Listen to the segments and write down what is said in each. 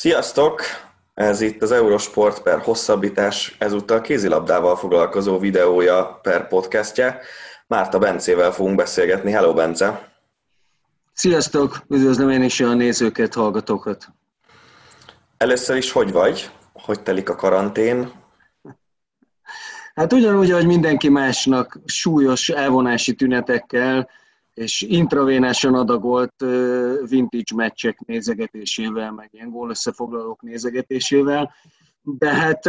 Sziasztok! Ez itt az Eurosport per hosszabbítás, ezúttal kézilabdával foglalkozó videója per podcastje. Márta Bencével fogunk beszélgetni. Hello, Bence! Sziasztok! Üdvözlöm én is a nézőket, hallgatókat! Először is hogy vagy? Hogy telik a karantén? Hát ugyanúgy, hogy mindenki másnak súlyos elvonási tünetekkel, és intravénásan adagolt vintage meccsek nézegetésével, meg ilyen gól összefoglalók nézegetésével. De hát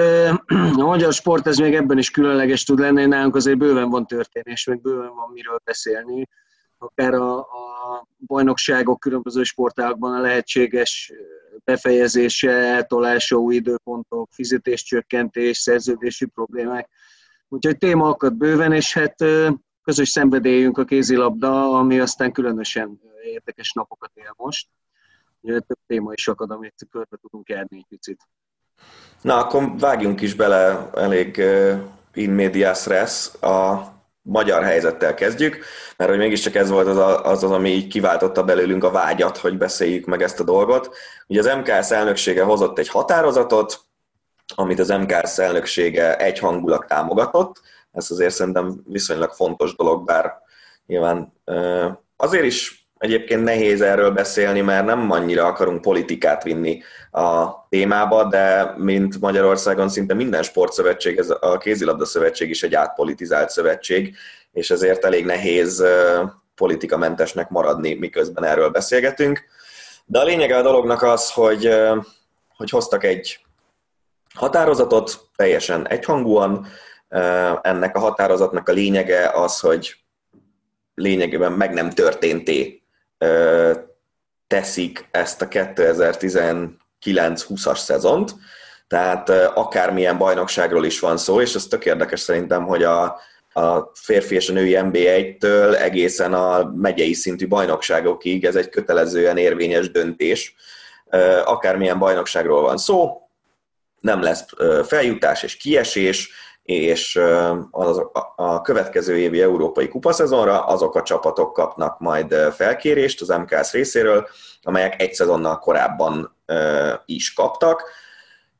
a magyar sport ez még ebben is különleges tud lenni, nálunk azért bőven van történés, meg bőven van miről beszélni. Akár a, a bajnokságok különböző sportágban a lehetséges befejezése, eltolása, új időpontok, fizetéscsökkentés, szerződési problémák. Úgyhogy téma akad bőven, és hát közös szenvedélyünk a kézilabda, ami aztán különösen érdekes napokat él most. Ugye több téma is akad, amit körbe tudunk járni egy picit. Na, akkor vágjunk is bele elég in medias res a magyar helyzettel kezdjük, mert hogy mégiscsak ez volt az, az, az, ami így kiváltotta belőlünk a vágyat, hogy beszéljük meg ezt a dolgot. Ugye az MKS elnöksége hozott egy határozatot, amit az MKS elnöksége egyhangulag támogatott, ez azért szerintem viszonylag fontos dolog, bár nyilván azért is egyébként nehéz erről beszélni, mert nem annyira akarunk politikát vinni a témába, de mint Magyarországon szinte minden sportszövetség, ez a kézilabda szövetség is egy átpolitizált szövetség, és ezért elég nehéz politikamentesnek maradni, miközben erről beszélgetünk. De a lényege a dolognak az, hogy, hogy hoztak egy határozatot teljesen egyhangúan, ennek a határozatnak a lényege az, hogy lényegében meg nem történté teszik ezt a 2019-20-as szezont, tehát akármilyen bajnokságról is van szó, és ez tök érdekes szerintem, hogy a, a férfi és a női NBA-től egészen a megyei szintű bajnokságokig ez egy kötelezően érvényes döntés. Akármilyen bajnokságról van szó, nem lesz feljutás és kiesés, és az, a következő évi európai kupaszezonra azok a csapatok kapnak majd felkérést az MKS részéről, amelyek egy szezonnal korábban is kaptak.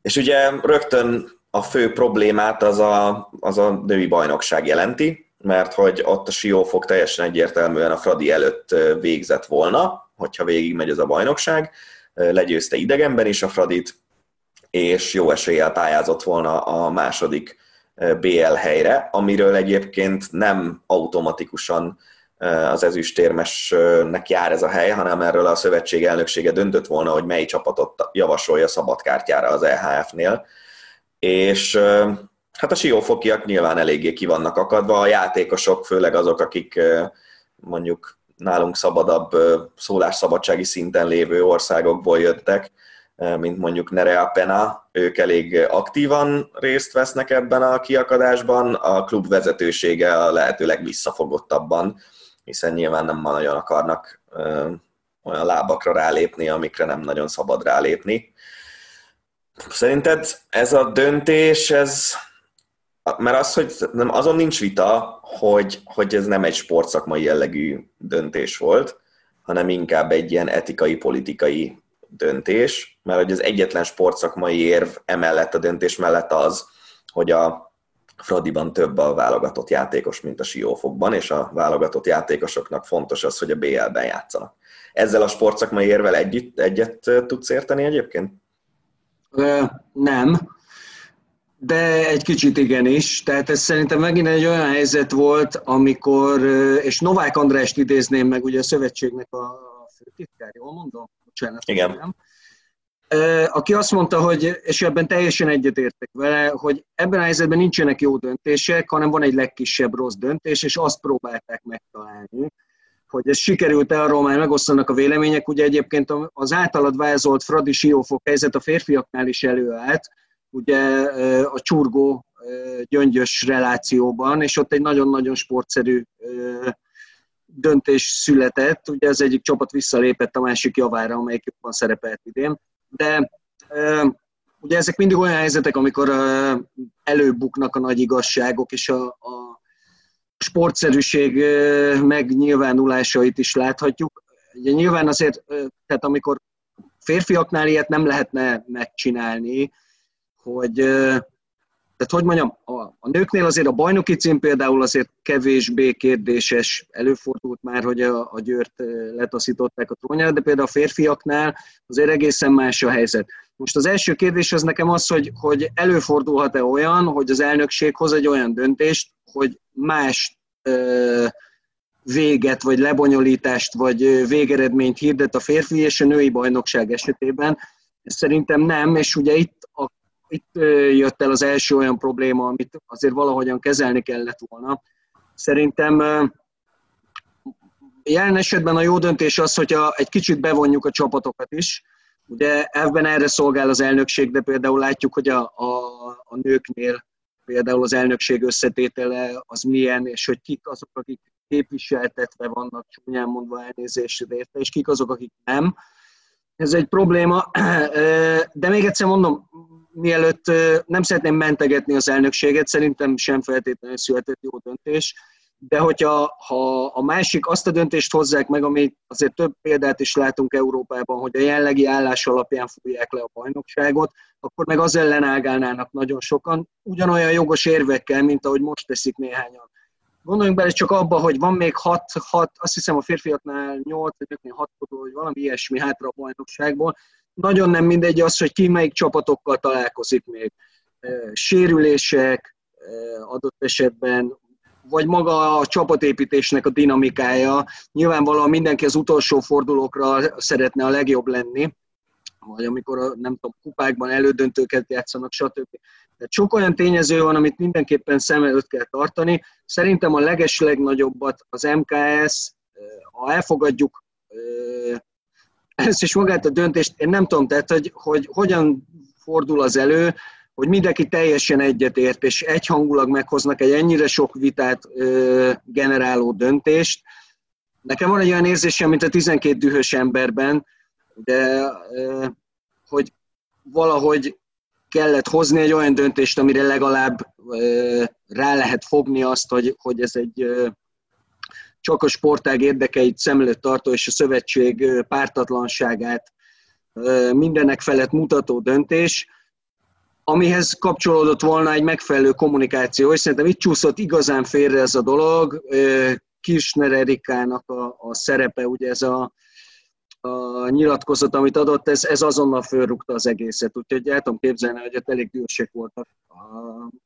És ugye rögtön a fő problémát az a, az a női bajnokság jelenti, mert hogy ott a Siófok teljesen egyértelműen a Fradi előtt végzett volna, hogyha végigmegy ez a bajnokság, legyőzte idegenben is a Fradit, és jó eséllyel pályázott volna a második BL helyre, amiről egyébként nem automatikusan az ezüstérmesnek jár ez a hely, hanem erről a szövetség elnöksége döntött volna, hogy mely csapatot javasolja szabadkártyára az EHF-nél. És hát a siófokiak nyilván eléggé ki vannak akadva, a játékosok, főleg azok, akik mondjuk nálunk szabadabb szólásszabadsági szinten lévő országokból jöttek, mint mondjuk Nerea Pena, ők elég aktívan részt vesznek ebben a kiakadásban, a klub vezetősége a lehető legvisszafogottabban, hiszen nyilván nem nagyon akarnak olyan lábakra rálépni, amikre nem nagyon szabad rálépni. Szerinted ez a döntés, ez, mert az, hogy nem, azon nincs vita, hogy, hogy ez nem egy sportszakmai jellegű döntés volt, hanem inkább egy ilyen etikai, politikai döntés, mert hogy az egyetlen sportszakmai érv emellett a döntés mellett az, hogy a Fradiban több a válogatott játékos, mint a Siófokban, és a válogatott játékosoknak fontos az, hogy a BL-ben játszanak. Ezzel a sportszakmai érvel együtt, egyet tudsz érteni egyébként? Nem, de egy kicsit igenis. Tehát ez szerintem megint egy olyan helyzet volt, amikor, és Novák Andrást idézném meg, ugye a szövetségnek a főtitkár, jól mondom? Bocsánat. Igen. Aki azt mondta, hogy, és ebben teljesen egyetértek vele, hogy ebben a helyzetben nincsenek jó döntések, hanem van egy legkisebb rossz döntés, és azt próbálták megtalálni hogy ez sikerült-e, arról már megosztanak a vélemények. Ugye egyébként az általad vázolt Fradi Siófok helyzet a férfiaknál is előállt, ugye a csurgó gyöngyös relációban, és ott egy nagyon-nagyon sportszerű döntés született, ugye az egyik csapat visszalépett a másik javára, amelyik jobban szerepelt idén, de ugye ezek mindig olyan helyzetek, amikor előbuknak a nagy igazságok, és a, a sportszerűség megnyilvánulásait is láthatjuk. Ugye nyilván azért, tehát amikor férfiaknál ilyet nem lehetne megcsinálni, hogy tehát hogy mondjam, a, a nőknél azért a bajnoki cím például azért kevésbé kérdéses, előfordult már, hogy a, a Győrt letaszították a trónjára, de például a férfiaknál azért egészen más a helyzet. Most az első kérdés az nekem az, hogy, hogy előfordulhat-e olyan, hogy az elnökség hoz egy olyan döntést, hogy más ö, véget, vagy lebonyolítást, vagy végeredményt hirdet a férfi és a női bajnokság esetében. Szerintem nem, és ugye itt, itt jött el az első olyan probléma, amit azért valahogyan kezelni kellett volna. Szerintem jelen esetben a jó döntés az, hogyha egy kicsit bevonjuk a csapatokat is. Ugye ebben erre szolgál az elnökség, de például látjuk, hogy a, a, a nőknél például az elnökség összetétele az milyen, és hogy kik azok, akik képviseltetve vannak, csúnyán mondva elnézésre érte, és kik azok, akik nem. Ez egy probléma, de még egyszer mondom, mielőtt nem szeretném mentegetni az elnökséget, szerintem sem feltétlenül született jó döntés, de hogyha ha a másik azt a döntést hozzák meg, ami azért több példát is látunk Európában, hogy a jellegi állás alapján fújják le a bajnokságot, akkor meg az ellen ágálnának nagyon sokan, ugyanolyan jogos érvekkel, mint ahogy most teszik néhányan. Gondoljunk bele csak abba, hogy van még 6, 6 azt hiszem a férfiaknál 8, vagy 6 vagy valami ilyesmi hátra a bajnokságból. Nagyon nem mindegy az, hogy ki melyik csapatokkal találkozik még. Sérülések adott esetben, vagy maga a csapatépítésnek a dinamikája. Nyilvánvalóan mindenki az utolsó fordulókra szeretne a legjobb lenni, vagy amikor a, nem tudom, kupákban elődöntőket játszanak, stb. Tehát sok olyan tényező van, amit mindenképpen szem előtt kell tartani. Szerintem a legeslegnagyobbat az MKS, ha elfogadjuk ezt is magát a döntést, én nem tudom, tehát, hogy, hogy hogyan fordul az elő, hogy mindenki teljesen egyetért, és egyhangulag meghoznak egy ennyire sok vitát ö, generáló döntést. Nekem van egy olyan érzésem, mint a 12 dühös emberben, de ö, hogy valahogy kellett hozni egy olyan döntést, amire legalább ö, rá lehet fogni azt, hogy, hogy ez egy ö, csak a sportág érdekeit szem előtt tartó és a szövetség pártatlanságát mindenek felett mutató döntés amihez kapcsolódott volna egy megfelelő kommunikáció, és szerintem itt csúszott igazán félre ez a dolog. Kirchner Erikának a, a szerepe, ugye ez a, a nyilatkozat, amit adott, ez, ez azonnal fölrúgta az egészet. Úgyhogy el tudom képzelni, hogy ott elég dühösek voltak a,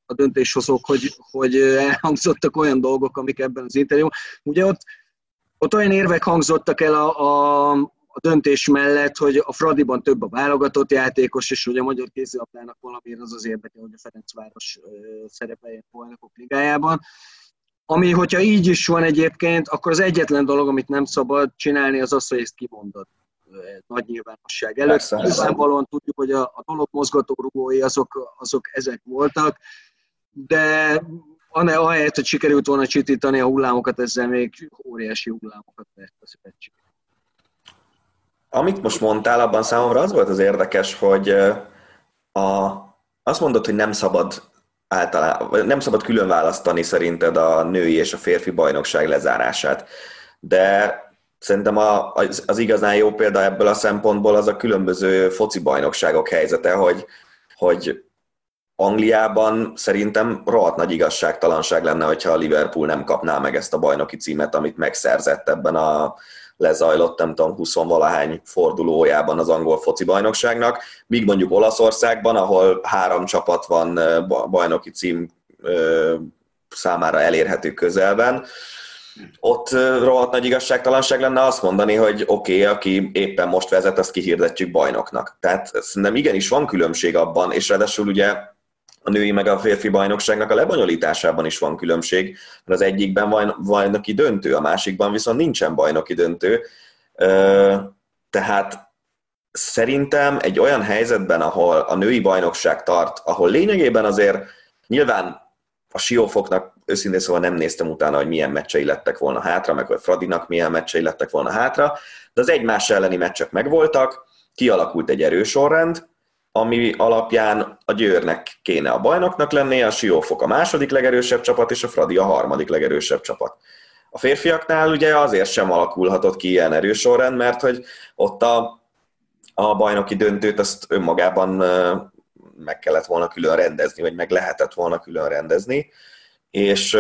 a döntéshozók, hogy, hogy elhangzottak olyan dolgok, amik ebben az interjú. Ugye ott, ott olyan érvek hangzottak el a, a, a döntés mellett, hogy a Fradiban több a válogatott játékos, és hogy a magyar kézilabdának valamiért az az érdeke, hogy a Ferencváros szerepeljen a ligájában. Ami, hogyha így is van egyébként, akkor az egyetlen dolog, amit nem szabad csinálni, az az, hogy ezt kimondod nagy nyilvánosság előtt. Persze, Nyilvánvalóan tudjuk, hogy a, a dolog mozgatórugói azok, azok ezek voltak, de ahelyett, hogy sikerült volna csitítani a hullámokat, ezzel még óriási hullámokat vett a szövetség. Amit most mondtál, abban számomra az volt az érdekes, hogy a, azt mondod, hogy nem szabad általán, nem szabad külön választani szerinted a női és a férfi bajnokság lezárását. De szerintem a, az, az igazán jó példa ebből a szempontból az a különböző foci bajnokságok helyzete, hogy, hogy Angliában szerintem rohadt nagy igazságtalanság lenne, hogyha a Liverpool nem kapná meg ezt a bajnoki címet, amit megszerzett ebben a lezajlott, nem tudom, 20-valahány fordulójában az angol foci bajnokságnak, míg mondjuk Olaszországban, ahol három csapat van bajnoki cím számára elérhető közelben, ott rohadt nagy igazságtalanság lenne azt mondani, hogy oké, okay, aki éppen most vezet, azt kihirdetjük bajnoknak. Tehát szerintem igenis van különbség abban, és ráadásul ugye a női meg a férfi bajnokságnak a lebonyolításában is van különbség, mert az egyikben van bajnoki döntő, a másikban viszont nincsen bajnoki döntő. Tehát szerintem egy olyan helyzetben, ahol a női bajnokság tart, ahol lényegében azért nyilván a siófoknak őszintén szóval nem néztem utána, hogy milyen meccsei lettek volna hátra, meg hogy Fradinak milyen meccsei lettek volna hátra, de az egymás elleni meccsek megvoltak, kialakult egy erősorrend, ami alapján a Győrnek kéne a bajnoknak lennie, a Siófok a második legerősebb csapat, és a Fradi a harmadik legerősebb csapat. A férfiaknál ugye azért sem alakulhatott ki ilyen erősorrend, mert hogy ott a a bajnoki döntőt azt önmagában meg kellett volna külön rendezni, vagy meg lehetett volna külön rendezni, és,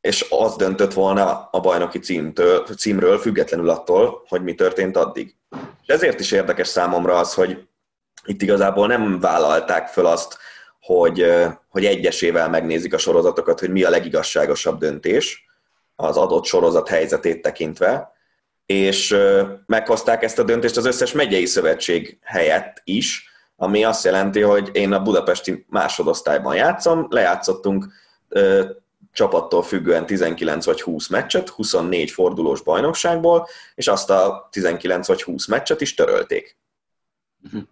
és az döntött volna a bajnoki címtől, címről, függetlenül attól, hogy mi történt addig. És ezért is érdekes számomra az, hogy itt igazából nem vállalták föl azt, hogy, hogy egyesével megnézik a sorozatokat, hogy mi a legigazságosabb döntés az adott sorozat helyzetét tekintve, és meghozták ezt a döntést az összes megyei szövetség helyett is, ami azt jelenti, hogy én a budapesti másodosztályban játszom, lejátszottunk ö, csapattól függően 19 vagy 20 meccset, 24 fordulós bajnokságból, és azt a 19 vagy 20 meccset is törölték. Uh-huh.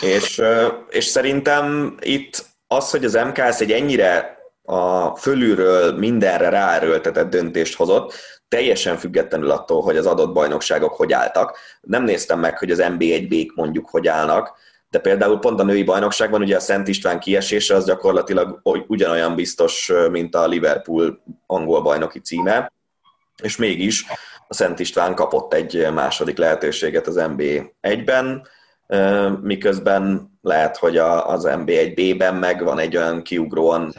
És, és szerintem itt az, hogy az MKS egy ennyire a fölülről mindenre ráerőltetett döntést hozott, teljesen függetlenül attól, hogy az adott bajnokságok hogy álltak. Nem néztem meg, hogy az NB1-bék mondjuk hogy állnak, de például pont a női bajnokságban ugye a Szent István kiesése az gyakorlatilag ugyanolyan biztos, mint a Liverpool angol bajnoki címe, és mégis a Szent István kapott egy második lehetőséget az NB1-ben, miközben lehet, hogy az NB1B-ben meg van egy olyan kiugróan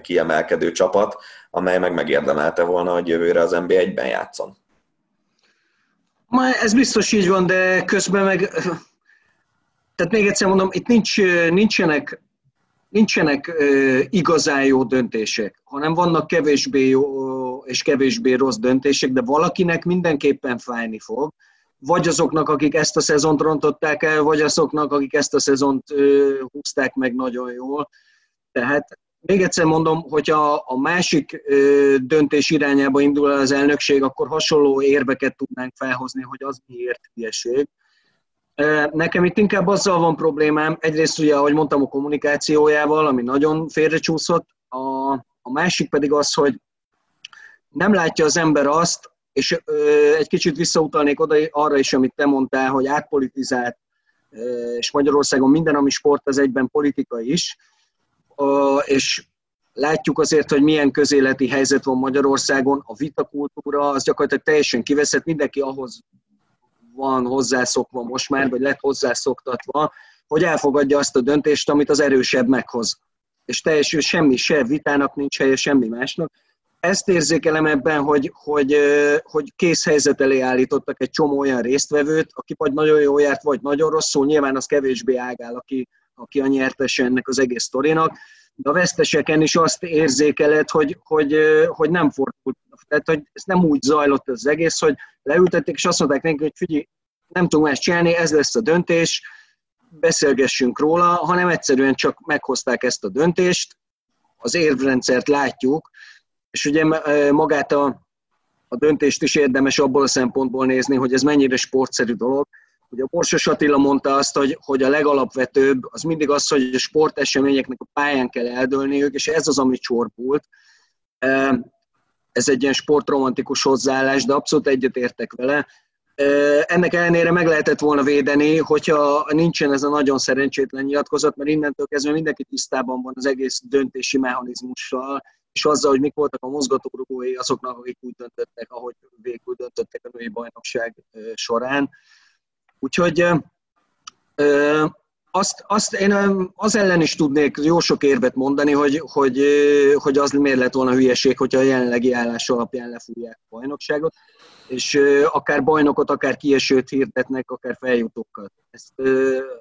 kiemelkedő csapat, amely meg megérdemelte volna, hogy jövőre az NB1-ben játszon. Ma ez biztos így van, de közben meg tehát még egyszer mondom, itt nincs, nincsenek, nincsenek igazán jó döntések, hanem vannak kevésbé jó és kevésbé rossz döntések, de valakinek mindenképpen fájni fog. Vagy azoknak, akik ezt a szezont rontották el, vagy azoknak, akik ezt a szezont húzták meg nagyon jól. Tehát még egyszer mondom, hogyha a másik döntés irányába indul el az elnökség, akkor hasonló érveket tudnánk felhozni, hogy az miért hülyeség. Nekem itt inkább azzal van problémám, egyrészt ugye, ahogy mondtam, a kommunikációjával, ami nagyon félrecsúszott, a, a másik pedig az, hogy nem látja az ember azt, és ö, egy kicsit visszautalnék oda arra is, amit te mondtál, hogy átpolitizált, ö, és Magyarországon minden, ami sport, az egyben politika is, ö, és látjuk azért, hogy milyen közéleti helyzet van Magyarországon, a vitakultúra az gyakorlatilag teljesen kiveszett, mindenki ahhoz van hozzászokva most már, vagy lett hozzászoktatva, hogy elfogadja azt a döntést, amit az erősebb meghoz. És teljesen semmi, se vitának nincs helye, semmi másnak. Ezt érzékelem ebben, hogy, hogy, hogy kész helyzet elé állítottak egy csomó olyan résztvevőt, aki vagy nagyon jól járt, vagy nagyon rosszul, nyilván az kevésbé ágál, aki, aki a nyertes ennek az egész sztorinak, de a veszteseken is azt érzékeled, hogy, hogy, hogy nem fordult. Tehát, hogy ez nem úgy zajlott az egész, hogy leültették, és azt mondták neki, hogy figyelj, nem tudunk más csinálni, ez lesz a döntés, beszélgessünk róla, hanem egyszerűen csak meghozták ezt a döntést, az érvrendszert látjuk, és ugye magát a, a döntést is érdemes abból a szempontból nézni, hogy ez mennyire sportszerű dolog. Ugye a Borsos Attila mondta azt, hogy, hogy a legalapvetőbb az mindig az, hogy a sporteseményeknek a pályán kell eldőlniük, és ez az, ami csorbult ez egy ilyen sportromantikus hozzáállás, de abszolút egyetértek vele. Ennek ellenére meg lehetett volna védeni, hogyha nincsen ez a nagyon szerencsétlen nyilatkozat, mert innentől kezdve mindenki tisztában van az egész döntési mechanizmussal, és azzal, hogy mik voltak a mozgatórugói azoknak, akik úgy döntöttek, ahogy végül döntöttek a női bajnokság során. Úgyhogy azt, azt én az ellen is tudnék jó sok érvet mondani, hogy, hogy, hogy az miért lett volna hülyeség, hogyha a jelenlegi állás alapján lefújják a bajnokságot, és akár bajnokot, akár kiesőt hirdetnek, akár feljutókat. Ezt,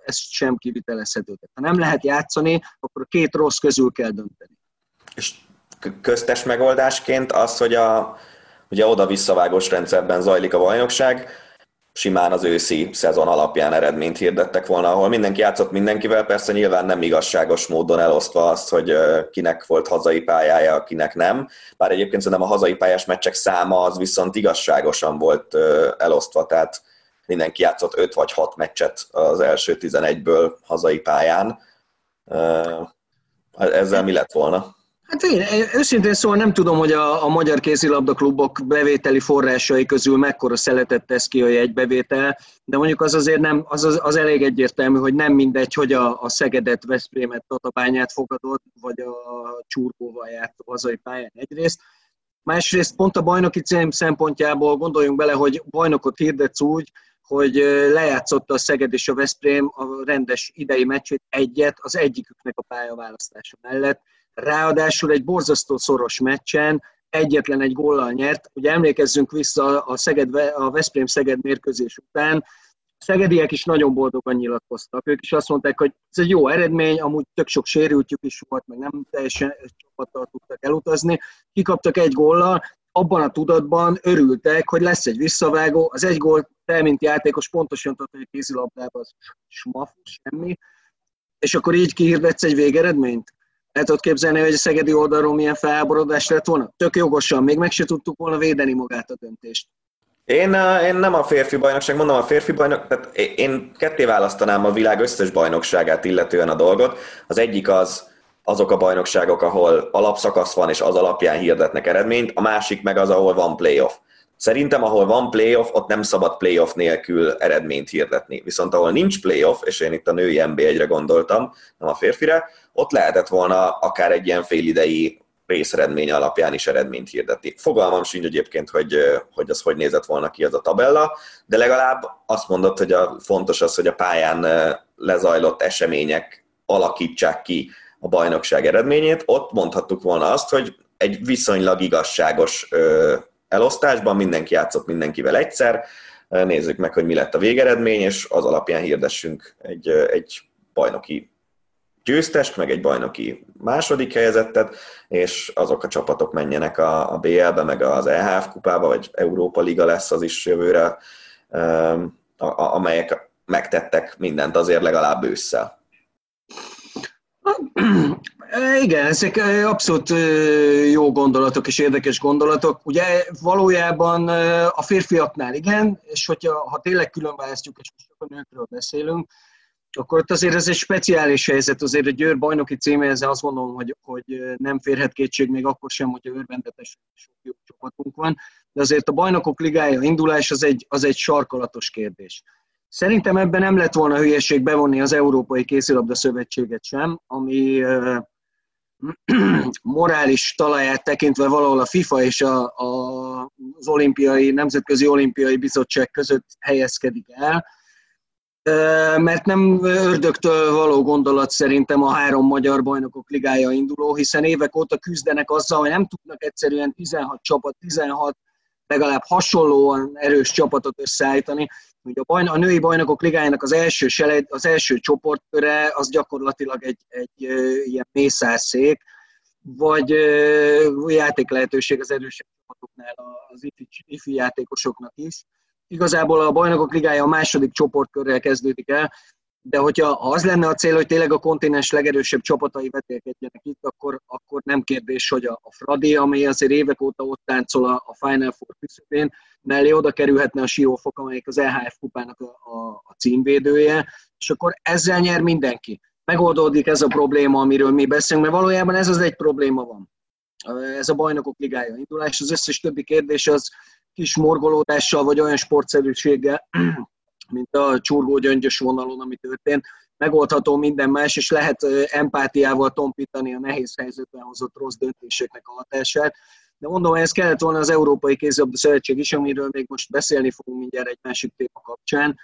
ezt sem kivitelezhető. Ha nem lehet játszani, akkor két rossz közül kell dönteni. És köztes megoldásként az, hogy a ugye oda-visszavágós rendszerben zajlik a bajnokság, simán az őszi szezon alapján eredményt hirdettek volna, ahol mindenki játszott mindenkivel, persze nyilván nem igazságos módon elosztva azt, hogy kinek volt hazai pályája, kinek nem. Bár egyébként szerintem a hazai pályás meccsek száma az viszont igazságosan volt elosztva, tehát mindenki játszott 5 vagy 6 meccset az első 11-ből hazai pályán. Ezzel mi lett volna? Hát én őszintén szóval nem tudom, hogy a, a magyar kézilabdaklubok bevételi forrásai közül mekkora szeletet tesz ki a jegybevétel, de mondjuk az azért nem, az, az, az elég egyértelmű, hogy nem mindegy, hogy a, a Szegedet, Veszprémet, Tatabányát fogadod, vagy a Csurgóval járt a hazai pályán egyrészt. Másrészt pont a bajnoki cím szempontjából gondoljunk bele, hogy bajnokot hirdetsz úgy, hogy lejátszotta a Szeged és a Veszprém a rendes idei meccsét egyet az egyiküknek a pályaválasztása mellett. Ráadásul egy borzasztó szoros meccsen egyetlen egy góllal nyert. Ugye emlékezzünk vissza a, Szeged, a Veszprém-Szeged mérkőzés után, a szegediek is nagyon boldogan nyilatkoztak. Ők is azt mondták, hogy ez egy jó eredmény, amúgy tök sok sérültjük is volt, meg nem teljesen csapattal tudtak elutazni. Kikaptak egy góllal, abban a tudatban örültek, hogy lesz egy visszavágó, az egy gól te, mint játékos pontosan tudod, hogy kézilabdában az smaf, semmi, és akkor így kihirdetsz egy végeredményt? El tudod képzelni, hogy a szegedi oldalról milyen felháborodás lett volna? Tök jogosan, még meg se tudtuk volna védeni magát a döntést. Én, én nem a férfi bajnokság, mondom a férfi bajnok, tehát én ketté választanám a világ összes bajnokságát illetően a dolgot. Az egyik az, azok a bajnokságok, ahol alapszakasz van, és az alapján hirdetnek eredményt, a másik meg az, ahol van playoff. Szerintem, ahol van playoff, ott nem szabad playoff nélkül eredményt hirdetni. Viszont ahol nincs playoff, és én itt a női NB1-re gondoltam, nem a férfire, ott lehetett volna akár egy ilyen félidei részeredmény alapján is eredményt hirdetni. Fogalmam sincs egyébként, hogy, hogy az hogy nézett volna ki az a tabella, de legalább azt mondott, hogy a, fontos az, hogy a pályán lezajlott események alakítsák ki a bajnokság eredményét. Ott mondhattuk volna azt, hogy egy viszonylag igazságos elosztásban mindenki játszott mindenkivel egyszer, nézzük meg, hogy mi lett a végeredmény, és az alapján hirdessünk egy, egy bajnoki győztest, meg egy bajnoki második helyezettet, és azok a csapatok menjenek a, a BL-be, meg az EHF kupába, vagy Európa Liga lesz az is jövőre, amelyek megtettek mindent azért legalább ősszel. Igen, ezek abszolút jó gondolatok és érdekes gondolatok. Ugye valójában a férfiaknál igen, és hogyha ha tényleg külön választjuk, és most a nőkről beszélünk, akkor ott azért ez egy speciális helyzet, azért a Győr bajnoki címéhez azt gondolom, hogy, hogy nem férhet kétség még akkor sem, hogy a örvendetes sok jó csapatunk van, de azért a bajnokok ligája indulás az egy, az egy sarkalatos kérdés. Szerintem ebben nem lett volna hülyeség bevonni az Európai Kézilabda Szövetséget sem, ami morális talaját tekintve valahol a FIFA és a, a, az olimpiai, Nemzetközi Olimpiai Bizottság között helyezkedik el, mert nem ördögtől való gondolat szerintem a három magyar bajnokok ligája induló, hiszen évek óta küzdenek azzal, hogy nem tudnak egyszerűen 16 csapat, 16 legalább hasonlóan erős csapatot összeállítani. Ugye a, bajn- a női bajnokok ligájának az első, seled, az első csoportköre az gyakorlatilag egy, egy ilyen mészárszék, vagy játék lehetőség az erősebb csapatoknál az ifi, ifi játékosoknak is. Igazából a bajnokok ligája a második csoportkörrel kezdődik el, de hogyha az lenne a cél, hogy tényleg a kontinens legerősebb csapatai vetélkedjenek itt, akkor, akkor nem kérdés, hogy a, a Fradi, ami azért évek óta ott táncol a, a Final Four küszöbén, mellé oda kerülhetne a Siófok, amelyik az EHF kupának a, a, a címvédője, és akkor ezzel nyer mindenki. Megoldódik ez a probléma, amiről mi beszélünk, mert valójában ez az egy probléma van. Ez a bajnokok ligája indulás, az összes többi kérdés az kis morgolódással, vagy olyan sportszerűséggel, mint a csurgó gyöngyös vonalon, ami történt, megoldható minden más, és lehet empátiával tompítani a nehéz helyzetben hozott rossz döntéseknek a hatását. De mondom, ez kellett volna az Európai Kézilabda Szövetség is, amiről még most beszélni fogunk mindjárt egy másik téma kapcsán,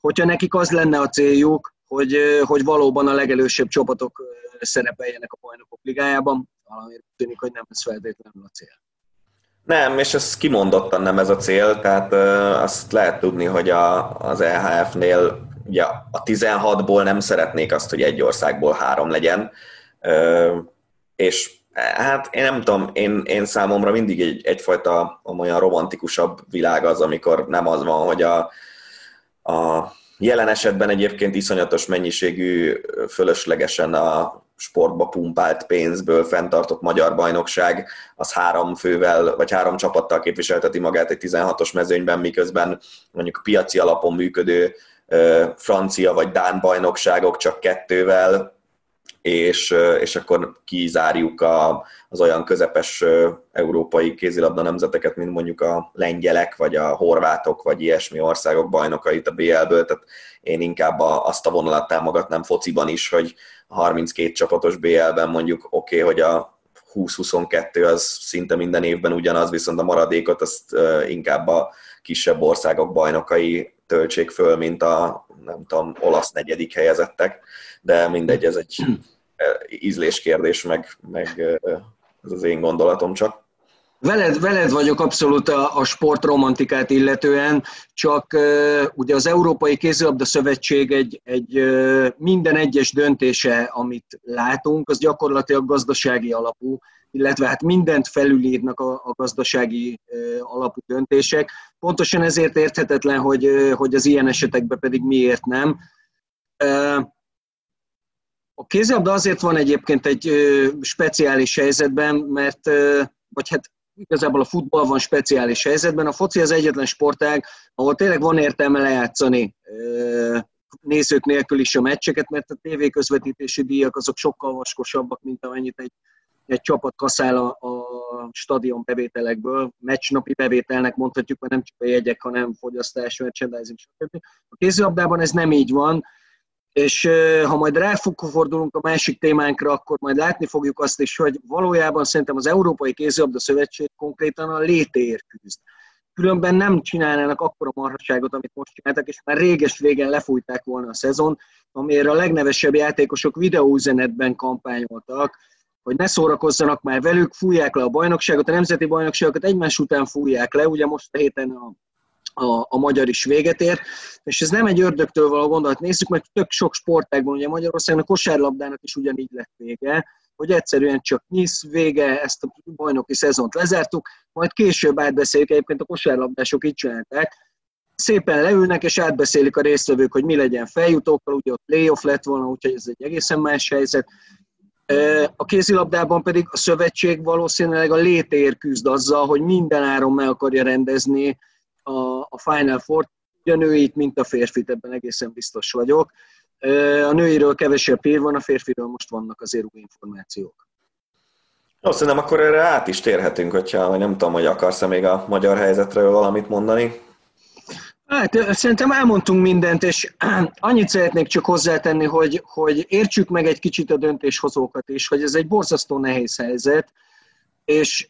hogyha nekik az lenne a céljuk, hogy, hogy valóban a legelősebb csapatok szerepeljenek a bajnokok ligájában, valamiért tűnik, hogy nem ez feltétlenül a cél. Nem, és ez kimondottan nem ez a cél, tehát azt lehet tudni, hogy a, az EHF-nél ugye a 16-ból nem szeretnék azt, hogy egy országból három legyen, és hát én nem tudom, én, én számomra mindig egy, egyfajta olyan romantikusabb világ az, amikor nem az van, hogy a, a jelen esetben egyébként iszonyatos mennyiségű fölöslegesen a sportba pumpált pénzből fenntartott magyar bajnokság, az három fővel, vagy három csapattal képviselteti magát egy 16-os mezőnyben, miközben mondjuk piaci alapon működő francia vagy dán bajnokságok csak kettővel, és, és akkor kizárjuk a, az olyan közepes európai kézilabda nemzeteket, mint mondjuk a lengyelek, vagy a horvátok, vagy ilyesmi országok bajnokait a BL-ből, tehát én inkább a, azt a vonalat támogatnám fociban is, hogy a 32 csapatos BL-ben mondjuk oké, okay, hogy a 20-22 az szinte minden évben ugyanaz, viszont a maradékot azt inkább a kisebb országok bajnokai töltsék föl, mint a, nem tudom, olasz negyedik helyezettek, de mindegy, ez egy ízléskérdés, meg, meg ez az én gondolatom csak. Veled, veled vagyok abszolút a, a sportromantikát illetően, csak uh, ugye az Európai Kézilabda Szövetség egy, egy uh, minden egyes döntése, amit látunk, az gyakorlatilag gazdasági alapú, illetve hát mindent felülírnak a, a gazdasági uh, alapú döntések. Pontosan ezért érthetetlen, hogy, uh, hogy az ilyen esetekben pedig miért nem. Uh, a kézilabda azért van egyébként egy uh, speciális helyzetben, mert uh, vagy hát igazából a futball van speciális helyzetben. A foci az egyetlen sportág, ahol tényleg van értelme lejátszani nézők nélkül is a meccseket, mert a tévéközvetítési díjak azok sokkal vaskosabbak, mint amennyit egy, egy csapat kaszál a, a stadion bevételekből. Meccsnapi bevételnek mondhatjuk, mert nem csak a jegyek, hanem fogyasztás, merchandising, stb. A kézilabdában ez nem így van, és ha majd ráfordulunk a másik témánkra, akkor majd látni fogjuk azt is, hogy valójában szerintem az Európai Kézilabda Szövetség konkrétan a létéért küzd. Különben nem csinálnának akkora marhaságot, amit most csináltak, és már réges régen lefújták volna a szezon, amire a legnevesebb játékosok videóüzenetben kampányoltak, hogy ne szórakozzanak már velük, fújják le a bajnokságot, a nemzeti bajnokságokat egymás után fújják le, ugye most a héten a a, a magyar is véget ér, és ez nem egy ördögtől való gondolat. Nézzük meg, tök sok sportágban, ugye Magyarországon a kosárlabdának is ugyanígy lett vége, hogy egyszerűen csak nyisz, vége, ezt a bajnoki szezont lezártuk, majd később átbeszéljük, egyébként a kosárlabdások így csinálták, szépen leülnek és átbeszélik a résztvevők, hogy mi legyen feljutókkal, ugye ott playoff lett volna, úgyhogy ez egy egészen más helyzet. A kézilabdában pedig a szövetség valószínűleg a létér küzd azzal, hogy minden áron meg akarja rendezni a, a Final Four, a nőit, mint a férfit, ebben egészen biztos vagyok. A nőiről kevesebb hír van, a férfiről most vannak azért új információk. Jó, szerintem akkor erre át is térhetünk, hogyha vagy nem tudom, hogy akarsz-e még a magyar helyzetről valamit mondani. Hát szerintem elmondtunk mindent, és annyit szeretnék csak hozzátenni, hogy, hogy értsük meg egy kicsit a döntéshozókat is, hogy ez egy borzasztó nehéz helyzet, és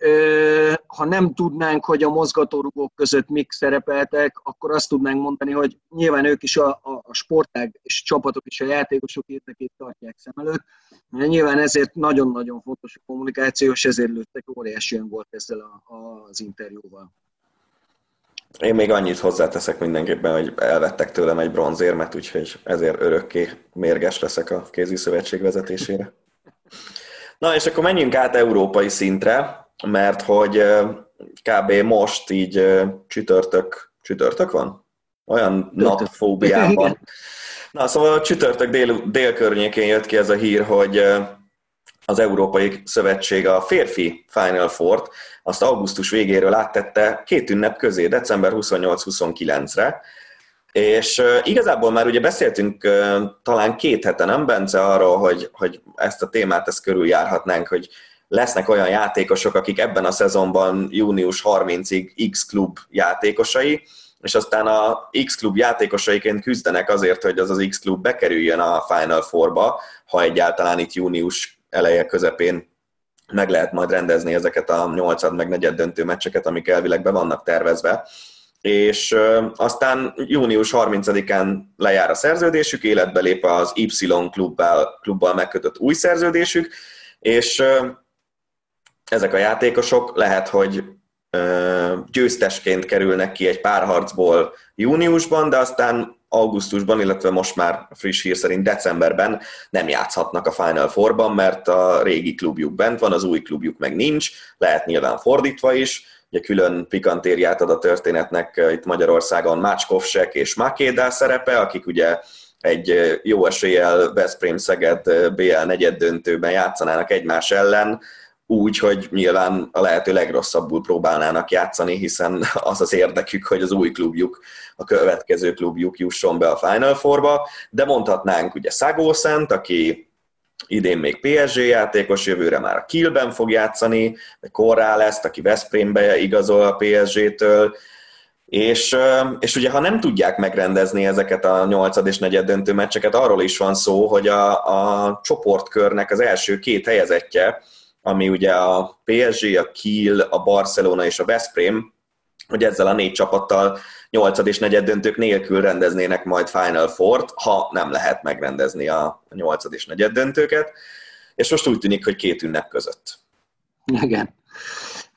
ha nem tudnánk, hogy a mozgatórugók között mik szerepeltek, akkor azt tudnánk mondani, hogy nyilván ők is a, a, a sportág és csapatok is a játékosok érdekét tartják szem előtt. Nyilván ezért nagyon-nagyon fontos a kommunikáció, és ezért lőttek óriási volt ezzel a, a, az interjúval. Én még annyit hozzáteszek mindenképpen, hogy elvettek tőlem egy bronzérmet, úgyhogy ezért örökké mérges leszek a kézi szövetség vezetésére. Na, és akkor menjünk át európai szintre, mert hogy kb. most így csütörtök, csütörtök van? Olyan napfóbiában. Na, szóval a csütörtök dél, délkörnyékén jött ki ez a hír, hogy az Európai Szövetség a férfi Final Four-t azt augusztus végéről áttette két ünnep közé, december 28-29-re, és igazából már ugye beszéltünk talán két hete, nem Bence, arról, hogy, hogy ezt a témát ezt körüljárhatnánk, hogy lesznek olyan játékosok, akik ebben a szezonban június 30-ig X klub játékosai, és aztán a X klub játékosaiként küzdenek azért, hogy az az X klub bekerüljön a Final Four-ba, ha egyáltalán itt június eleje közepén meg lehet majd rendezni ezeket a nyolcad meg negyed döntő meccseket, amik elvileg be vannak tervezve és aztán június 30-án lejár a szerződésük, életbe lép az Y klubbal, klubbal megkötött új szerződésük, és ezek a játékosok lehet, hogy győztesként kerülnek ki egy párharcból júniusban, de aztán augusztusban, illetve most már friss hír szerint decemberben nem játszhatnak a Final Four-ban, mert a régi klubjuk bent van, az új klubjuk meg nincs, lehet nyilván fordítva is, Ugye külön pikantériát ad a történetnek eh, itt Magyarországon Mácskovsek és Makéda szerepe, akik ugye egy eh, jó eséllyel Veszprém Szeged eh, BL negyed döntőben játszanának egymás ellen, úgy, hogy nyilván a lehető legrosszabbul próbálnának játszani, hiszen az az érdekük, hogy az új klubjuk, a következő klubjuk jusson be a Final Four-ba, de mondhatnánk ugye Szagószent, aki idén még PSG játékos, jövőre már a Kielben fog játszani, vagy Korrá lesz, aki Veszprémbe igazol a PSG-től, és, és ugye ha nem tudják megrendezni ezeket a nyolcad és negyed döntő meccseket, arról is van szó, hogy a, a csoportkörnek az első két helyezettje, ami ugye a PSG, a Kiel, a Barcelona és a Veszprém, hogy ezzel a négy csapattal nyolcad és negyed döntők nélkül rendeznének majd Final Four-t, ha nem lehet megrendezni a nyolcad és negyed döntőket, és most úgy tűnik, hogy két ünnep között. Igen.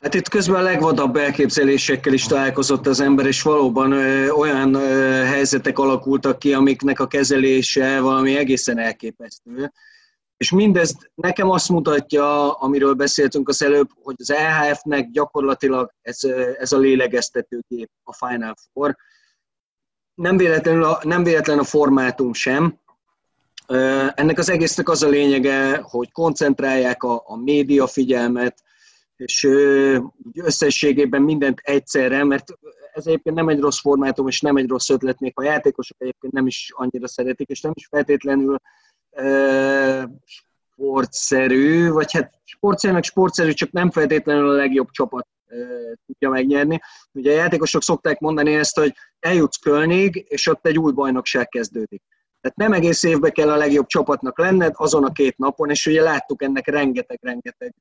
Hát itt közben a legvadabb elképzelésekkel is találkozott az ember, és valóban ö, olyan ö, helyzetek alakultak ki, amiknek a kezelése valami egészen elképesztő. És mindez nekem azt mutatja, amiről beszéltünk az előbb, hogy az EHF-nek gyakorlatilag ez, ez a lélegeztetőkép a Final Four. Nem véletlenül a, nem véletlen a formátum sem. Ennek az egésznek az a lényege, hogy koncentrálják a, a média figyelmet, és összességében mindent egyszerre, mert ez egyébként nem egy rossz formátum, és nem egy rossz ötlet, még a játékosok egyébként nem is annyira szeretik, és nem is feltétlenül sportszerű, vagy hát sportszerűnek sportszerű, csak nem feltétlenül a legjobb csapat tudja megnyerni. Ugye a játékosok szokták mondani ezt, hogy eljutsz Kölnig, és ott egy új bajnokság kezdődik. Tehát nem egész évben kell a legjobb csapatnak lenned azon a két napon, és ugye láttuk ennek rengeteg-rengeteg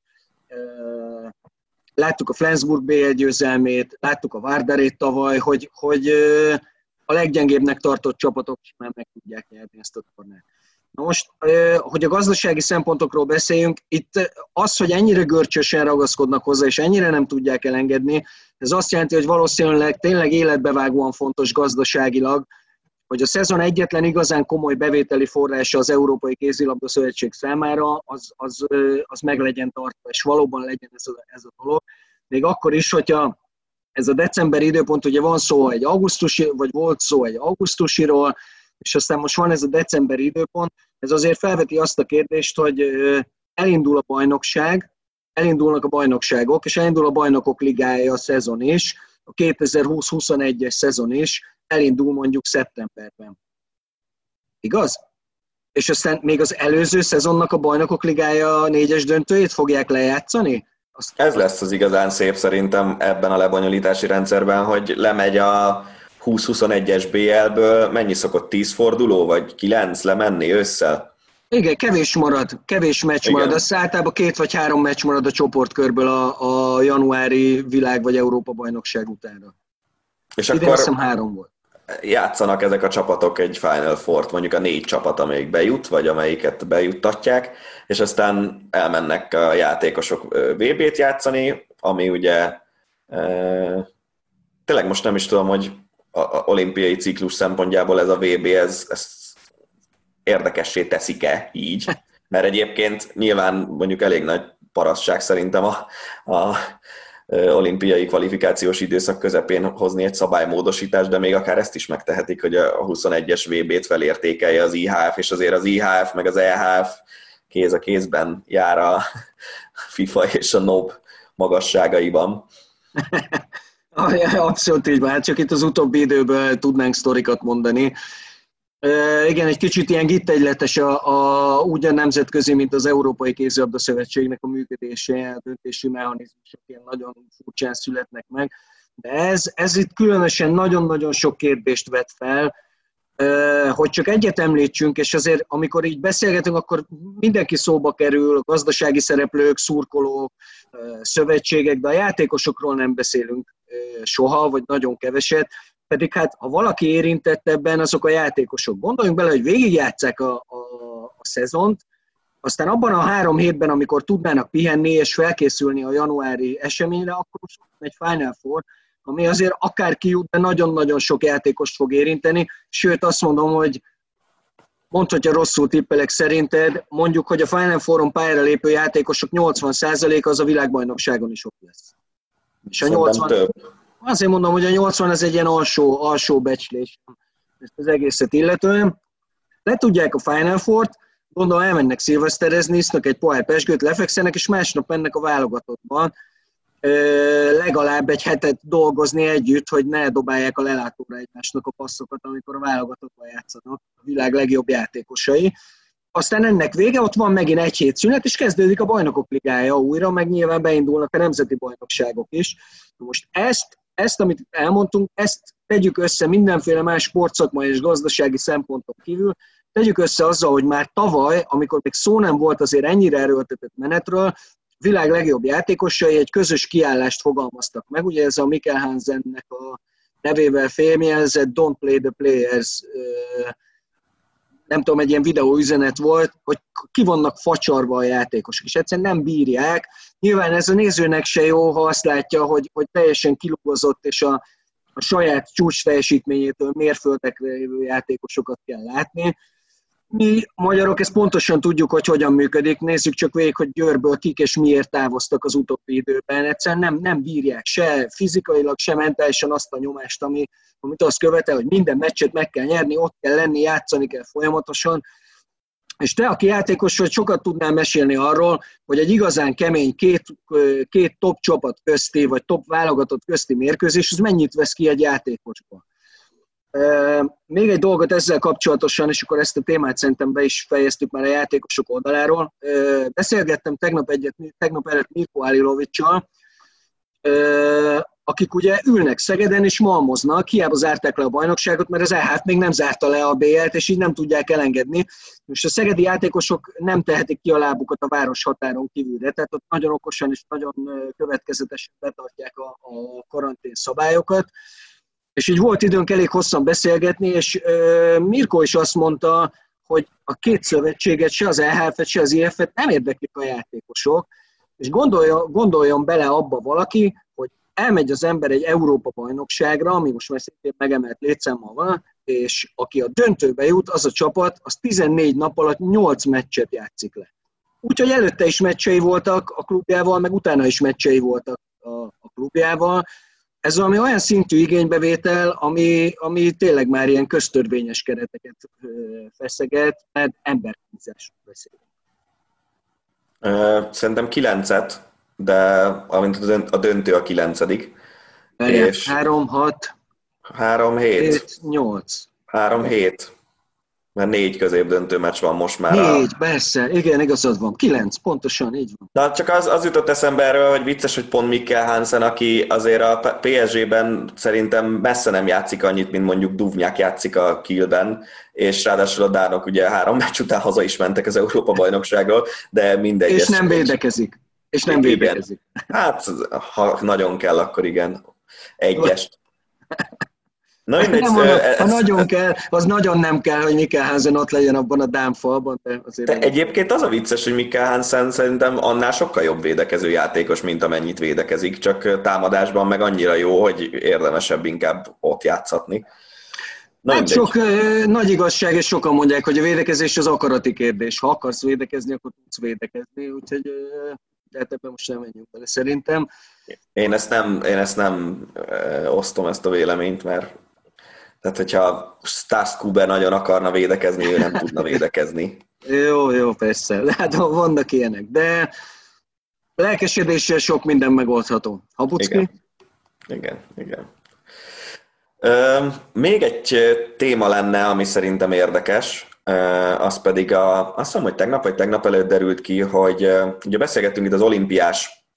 láttuk a Flensburg BL győzelmét, láttuk a Várdarét tavaly, hogy, hogy a leggyengébbnek tartott csapatok már meg tudják nyerni ezt a tornát. Most, hogy a gazdasági szempontokról beszéljünk, itt az, hogy ennyire görcsösen ragaszkodnak hozzá, és ennyire nem tudják elengedni, ez azt jelenti, hogy valószínűleg tényleg életbevágóan fontos gazdaságilag, hogy a szezon egyetlen igazán komoly bevételi forrása az Európai Kézilabda Szövetség számára, az, az, az meg legyen tartva, és valóban legyen ez a, ez a dolog. Még akkor is, hogyha ez a decemberi időpont, ugye van szó egy augusztusi, vagy volt szó egy augusztusiról, és aztán most van ez a decemberi időpont, ez azért felveti azt a kérdést, hogy elindul a bajnokság, elindulnak a bajnokságok, és elindul a bajnokok ligája a szezon is, a 2020-21-es szezon is elindul mondjuk szeptemberben. Igaz? És aztán még az előző szezonnak a bajnokok ligája négyes döntőjét fogják lejátszani? Azt... Ez lesz az igazán szép szerintem ebben a lebonyolítási rendszerben, hogy lemegy a 20-21-es BL-ből mennyi szokott 10 forduló, vagy 9 lemenni ősszel? Igen, kevés marad, kevés meccs Igen. marad. Az általában két vagy három meccs marad a csoportkörből a, a januári világ vagy Európa bajnokság utánra. És Idén akkor azt hiszem három volt. Játszanak ezek a csapatok egy Final Four-t, mondjuk a négy csapat, amelyik bejut, vagy amelyiket bejuttatják, és aztán elmennek a játékosok VB-t játszani, ami ugye tényleg most nem is tudom, hogy a, olimpiai ciklus szempontjából ez a VB, ez, ez érdekessé teszik-e így? Mert egyébként nyilván mondjuk elég nagy parasság szerintem a, a olimpiai kvalifikációs időszak közepén hozni egy szabálymódosítást, de még akár ezt is megtehetik, hogy a 21-es VB-t felértékelje az IHF, és azért az IHF meg az EHF kéz a kézben jár a FIFA és a NOB magasságaiban. Abszolút így van, hát csak itt az utóbbi időből tudnánk sztorikat mondani. Igen, egy kicsit ilyen gittegyletes a, a, úgy a nemzetközi, mint az Európai Kézilabda Szövetségnek a működése, a döntési mechanizmusok ilyen nagyon furcsán születnek meg. De ez, ez itt különösen nagyon-nagyon sok kérdést vet fel, hogy csak egyet említsünk, és azért amikor így beszélgetünk, akkor mindenki szóba kerül, gazdasági szereplők, szurkolók, szövetségek, de a játékosokról nem beszélünk soha, vagy nagyon keveset, pedig hát ha valaki érintett ebben, azok a játékosok. Gondoljunk bele, hogy végigjátszák a, a, a szezont, aztán abban a három hétben, amikor tudnának pihenni és felkészülni a januári eseményre, akkor most egy Final Four, ami azért akár kijut, de nagyon-nagyon sok játékost fog érinteni, sőt azt mondom, hogy mondd, hogyha rosszul tippelek szerinted, mondjuk, hogy a Final Forum pályára lépő játékosok 80% az a világbajnokságon is ott lesz. És a 80, több. Azért mondom, hogy a 80 ez egy ilyen alsó, alsó becslés ezt az egészet illetően. Le tudják a Final Four-t, gondolom elmennek szilveszterezni, isznak egy pohár pesgőt, lefekszenek, és másnap mennek a válogatottban legalább egy hetet dolgozni együtt, hogy ne dobálják a lelátóra egymásnak a passzokat, amikor a válogatottban játszanak a világ legjobb játékosai. Aztán ennek vége, ott van megint egy hét szünet, és kezdődik a bajnokok ligája újra, meg nyilván beindulnak a nemzeti bajnokságok is. Most ezt, ezt, amit elmondtunk, ezt tegyük össze mindenféle más sportszakmai és gazdasági szempontok kívül, tegyük össze azzal, hogy már tavaly, amikor még szó nem volt azért ennyire erőltetett menetről, világ legjobb játékosai egy közös kiállást fogalmaztak meg. Ugye ez a Mikkel Hansennek a nevével fémjelzett Don't Play the Players nem tudom, egy ilyen videóüzenet volt, hogy ki vannak facsarva a játékosok, és egyszerűen nem bírják. Nyilván ez a nézőnek se jó, ha azt látja, hogy, hogy teljesen kilúgozott, és a, a saját csúcs teljesítményétől mérföldekre lévő játékosokat kell látni. Mi magyarok ezt pontosan tudjuk, hogy hogyan működik. Nézzük csak végig, hogy Győrből kik és miért távoztak az utóbbi időben. Egyszerűen nem, nem bírják se fizikailag, se mentálisan azt a nyomást, ami, amit azt követel, hogy minden meccset meg kell nyerni, ott kell lenni, játszani kell folyamatosan. És te, aki játékos vagy, sokat tudnál mesélni arról, hogy egy igazán kemény két, két top csapat közti, vagy top válogatott közti mérkőzés, az mennyit vesz ki egy játékosból. Még egy dolgot ezzel kapcsolatosan, és akkor ezt a témát szerintem be is fejeztük már a játékosok oldaláról. Beszélgettem tegnap, egyet, tegnap előtt Mirko Alilovicsal, akik ugye ülnek Szegeden és malmoznak, hiába zárták le a bajnokságot, mert az EH még nem zárta le a BL-t, és így nem tudják elengedni. És a szegedi játékosok nem tehetik ki a lábukat a város határon kívülre, tehát ott nagyon okosan és nagyon következetesen betartják a, a karantén szabályokat. És így volt időnk elég hosszan beszélgetni, és Mirko is azt mondta, hogy a két szövetséget, se az EHF-et, se az IF-et nem érdeklik a játékosok, és gondoljon, gondoljon bele abba valaki, hogy elmegy az ember egy Európa bajnokságra, ami most már szintén megemelt létszámmal van, és aki a döntőbe jut, az a csapat, az 14 nap alatt 8 meccset játszik le. Úgyhogy előtte is meccsei voltak a klubjával, meg utána is meccsei voltak a, a klubjával, ez valami olyan szintű igénybevétel, ami, ami tényleg már ilyen köztörvényes kereteket feszeget, mert emberkízásról beszélünk. Szerintem kilencet, de amint a döntő a kilencedik. És 3, 6, 3, 7, 7 8. 3, 7. Mert négy középdöntő meccs van most már. Négy, a... persze, igen, igazad van. Kilenc, pontosan, így van. Na, csak az, az jutott eszembe erről, hogy vicces, hogy pont Mikkel Hansen, aki azért a PSG-ben szerintem messze nem játszik annyit, mint mondjuk Duvnyák játszik a Kielben, és ráadásul a Dánok ugye három meccs után haza is mentek az Európa-bajnokságról, de mindegy. És nem védekezik. És nem igen. védekezik. Hát, ha nagyon kell, akkor igen. Egyest. Na, mindegy, nem mondom, ez... ha nagyon kell, az nagyon nem kell, hogy Mikkel Hansen ott legyen abban a dámfalban. De, azért de egyébként az a vicces, hogy Mikkel Hansen szerintem annál sokkal jobb védekező játékos, mint amennyit védekezik, csak támadásban meg annyira jó, hogy érdemesebb inkább ott játszatni. Na, hát sok nagy igazság, és sokan mondják, hogy a védekezés az akarati kérdés. Ha akarsz védekezni, akkor tudsz védekezni, úgyhogy de hát ebben most nem menjünk bele szerintem. Én ezt nem, én ezt nem osztom, ezt a véleményt, mert tehát, hogyha Stas Kuber nagyon akarna védekezni, ő nem tudna védekezni. jó, jó, persze. Hát vannak ilyenek, de lelkesedéssel sok minden megoldható. Habucki? Igen, igen. igen. még egy téma lenne, ami szerintem érdekes, az pedig a, azt mondom, hogy tegnap vagy tegnap előtt derült ki, hogy ugye beszélgettünk itt az olimpiás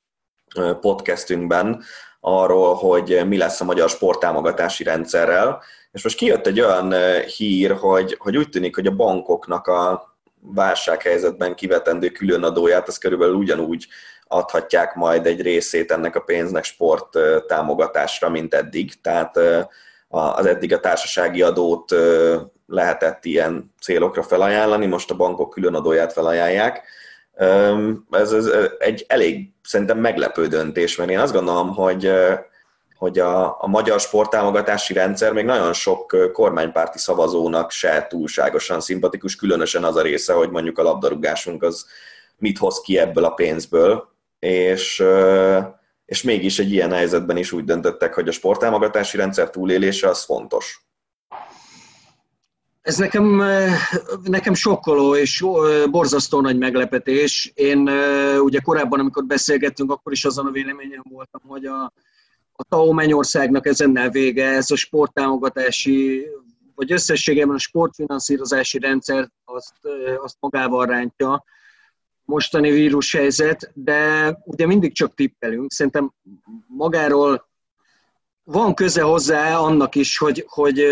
podcastünkben arról, hogy mi lesz a magyar sporttámogatási rendszerrel, és most kijött egy olyan hír, hogy, hogy úgy tűnik, hogy a bankoknak a válsághelyzetben kivetendő különadóját, az körülbelül ugyanúgy adhatják majd egy részét ennek a pénznek sport támogatásra, mint eddig. Tehát az eddig a társasági adót lehetett ilyen célokra felajánlani, most a bankok különadóját felajánlják. Ez, ez egy elég szerintem meglepő döntés, mert én azt gondolom, hogy hogy a, a magyar sporttámogatási rendszer még nagyon sok kormánypárti szavazónak se túlságosan szimpatikus, különösen az a része, hogy mondjuk a labdarúgásunk az mit hoz ki ebből a pénzből, és, és mégis egy ilyen helyzetben is úgy döntöttek, hogy a sporttámogatási rendszer túlélése az fontos. Ez nekem, nekem sokkoló és borzasztó nagy meglepetés. Én ugye korábban, amikor beszélgettünk, akkor is azon a véleményem voltam, hogy a, a TAO Mennyországnak ezennel vége, ez a sporttámogatási, vagy összességében a sportfinanszírozási rendszer azt, azt magával rántja mostani vírushelyzet, de ugye mindig csak tippelünk. Szerintem magáról van köze hozzá annak is, hogy, hogy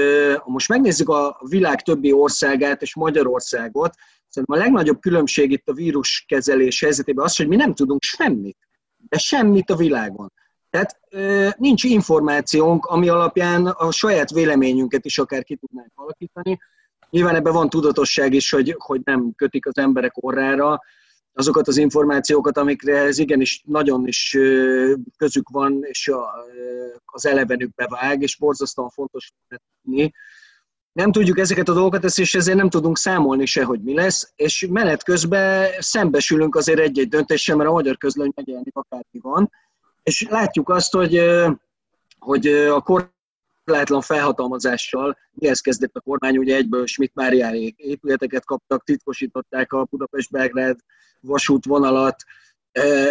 most megnézzük a világ többi országát és Magyarországot, Szerintem a legnagyobb különbség itt a víruskezelés helyzetében az, hogy mi nem tudunk semmit, de semmit a világon. Tehát nincs információnk, ami alapján a saját véleményünket is akár ki tudnánk alakítani. Nyilván ebben van tudatosság is, hogy, hogy nem kötik az emberek orrára azokat az információkat, amikre ez igenis nagyon is közük van, és az elevenükbe vág, és borzasztóan fontos tudni. Nem tudjuk ezeket a dolgokat, és ezért nem tudunk számolni se, hogy mi lesz, és menet közben szembesülünk azért egy-egy döntéssel, mert a magyar közlöny megjelenik akárki van, és látjuk azt, hogy, hogy a korlátlan felhatalmazással mihez kezdett a kormány, ugye egyből Schmidt Máriáék épületeket kaptak, titkosították a Budapest-Belgrád vasútvonalat,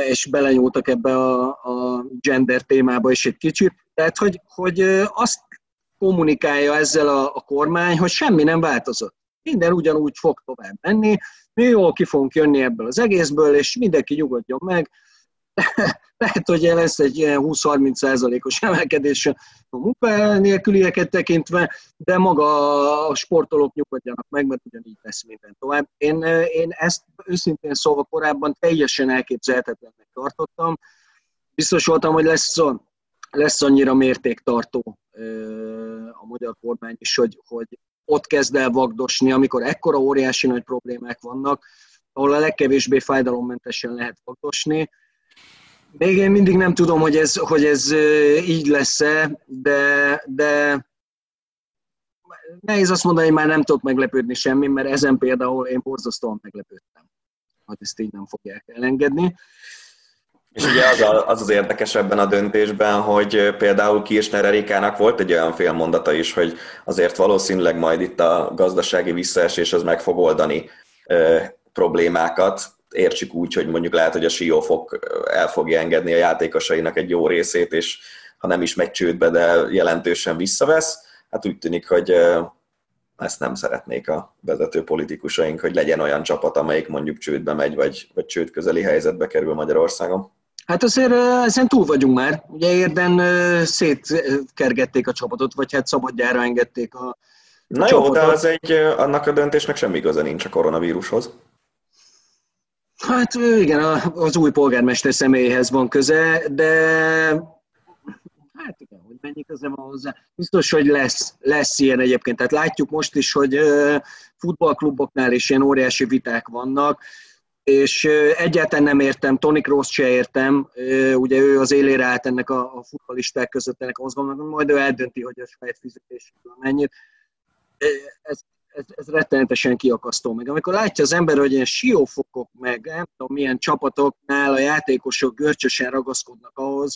és belenyúltak ebbe a, a gender témába is egy kicsit. Tehát, hogy, hogy azt kommunikálja ezzel a, a kormány, hogy semmi nem változott. Minden ugyanúgy fog tovább menni, mi jól ki fogunk jönni ebből az egészből, és mindenki nyugodjon meg, lehet, hogy lesz egy ilyen 20-30 százalékos emelkedés a munkanélkülieket tekintve, de maga a sportolók nyugodjanak meg, mert ugyanígy lesz minden tovább. Én, én ezt őszintén szólva korábban teljesen elképzelhetetlennek tartottam. Biztos voltam, hogy lesz, lesz annyira mértéktartó a magyar kormány is, hogy, hogy ott kezd el vagdosni, amikor ekkora óriási nagy problémák vannak, ahol a legkevésbé fájdalommentesen lehet vagdosni, még én mindig nem tudom, hogy ez, hogy ez így lesz-e, de, de nehéz azt mondani, hogy már nem tudok meglepődni semmi, mert ezen például én borzasztóan meglepődtem, hogy ezt így nem fogják elengedni. És ugye az, a, az az érdekes ebben a döntésben, hogy például Kirchner Erikának volt egy olyan félmondata is, hogy azért valószínűleg majd itt a gazdasági visszaesés az meg fog oldani ö, problémákat, értsük úgy, hogy mondjuk lehet, hogy a Siófok el fogja engedni a játékosainak egy jó részét, és ha nem is megy csődbe, de jelentősen visszavesz. Hát úgy tűnik, hogy ezt nem szeretnék a vezető politikusaink, hogy legyen olyan csapat, amelyik mondjuk csődbe megy, vagy, vagy csőd közeli helyzetbe kerül Magyarországon. Hát azért ezen túl vagyunk már. Ugye érden szétkergették a csapatot, vagy hát szabadjára engedték a, Na jó, de az egy, annak a döntésnek semmi köze nincs a koronavírushoz. Hát igen, az új polgármester személyéhez van köze, de hát igen, hogy mennyi köze van hozzá. Biztos, hogy lesz, lesz ilyen egyébként. Tehát látjuk most is, hogy futballkluboknál is ilyen óriási viták vannak, és egyáltalán nem értem, Tony Cross se értem, ugye ő az élére állt ennek a, a futballisták között, ennek az van, majd ő eldönti, hogy a saját fizetéséből mennyit. Ez ez, ez rettenetesen kiakasztó meg. Amikor látja az ember, hogy ilyen siófokok, meg nem tudom milyen csapatoknál a játékosok görcsösen ragaszkodnak ahhoz,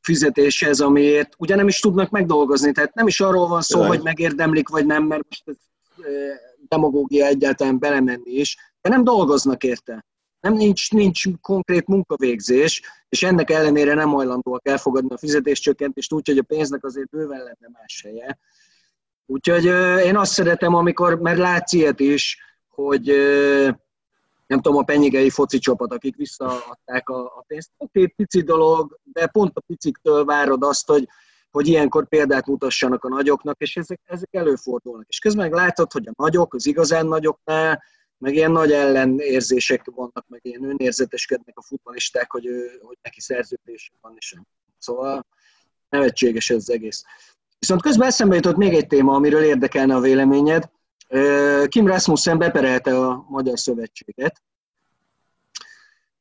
fizetéshez, amiért ugye nem is tudnak megdolgozni. Tehát nem is arról van szó, Jaj. hogy megérdemlik, vagy nem, mert most ez demagógia egyáltalán belemenni is, de nem dolgoznak érte. Nem nincs, nincs konkrét munkavégzés, és ennek ellenére nem hajlandóak elfogadni a fizetéscsökkentést, úgyhogy a pénznek azért bőven lenne más helye. Úgyhogy én azt szeretem, amikor, mert látsz ilyet is, hogy nem tudom, a penyigei foci csapat, akik visszaadták a, a pénzt. Oké, pici dolog, de pont a piciktől várod azt, hogy, hogy ilyenkor példát mutassanak a nagyoknak, és ezek, ezek előfordulnak. És közben meg látod, hogy a nagyok, az igazán nagyoknál, meg ilyen nagy ellenérzések vannak, meg ilyen önérzeteskednek a futballisták, hogy, ő, hogy neki szerződés van, és Szóval nevetséges ez az egész. Viszont közben eszembe jutott még egy téma, amiről érdekelne a véleményed. Kim Rasmussen beperelte a Magyar Szövetséget.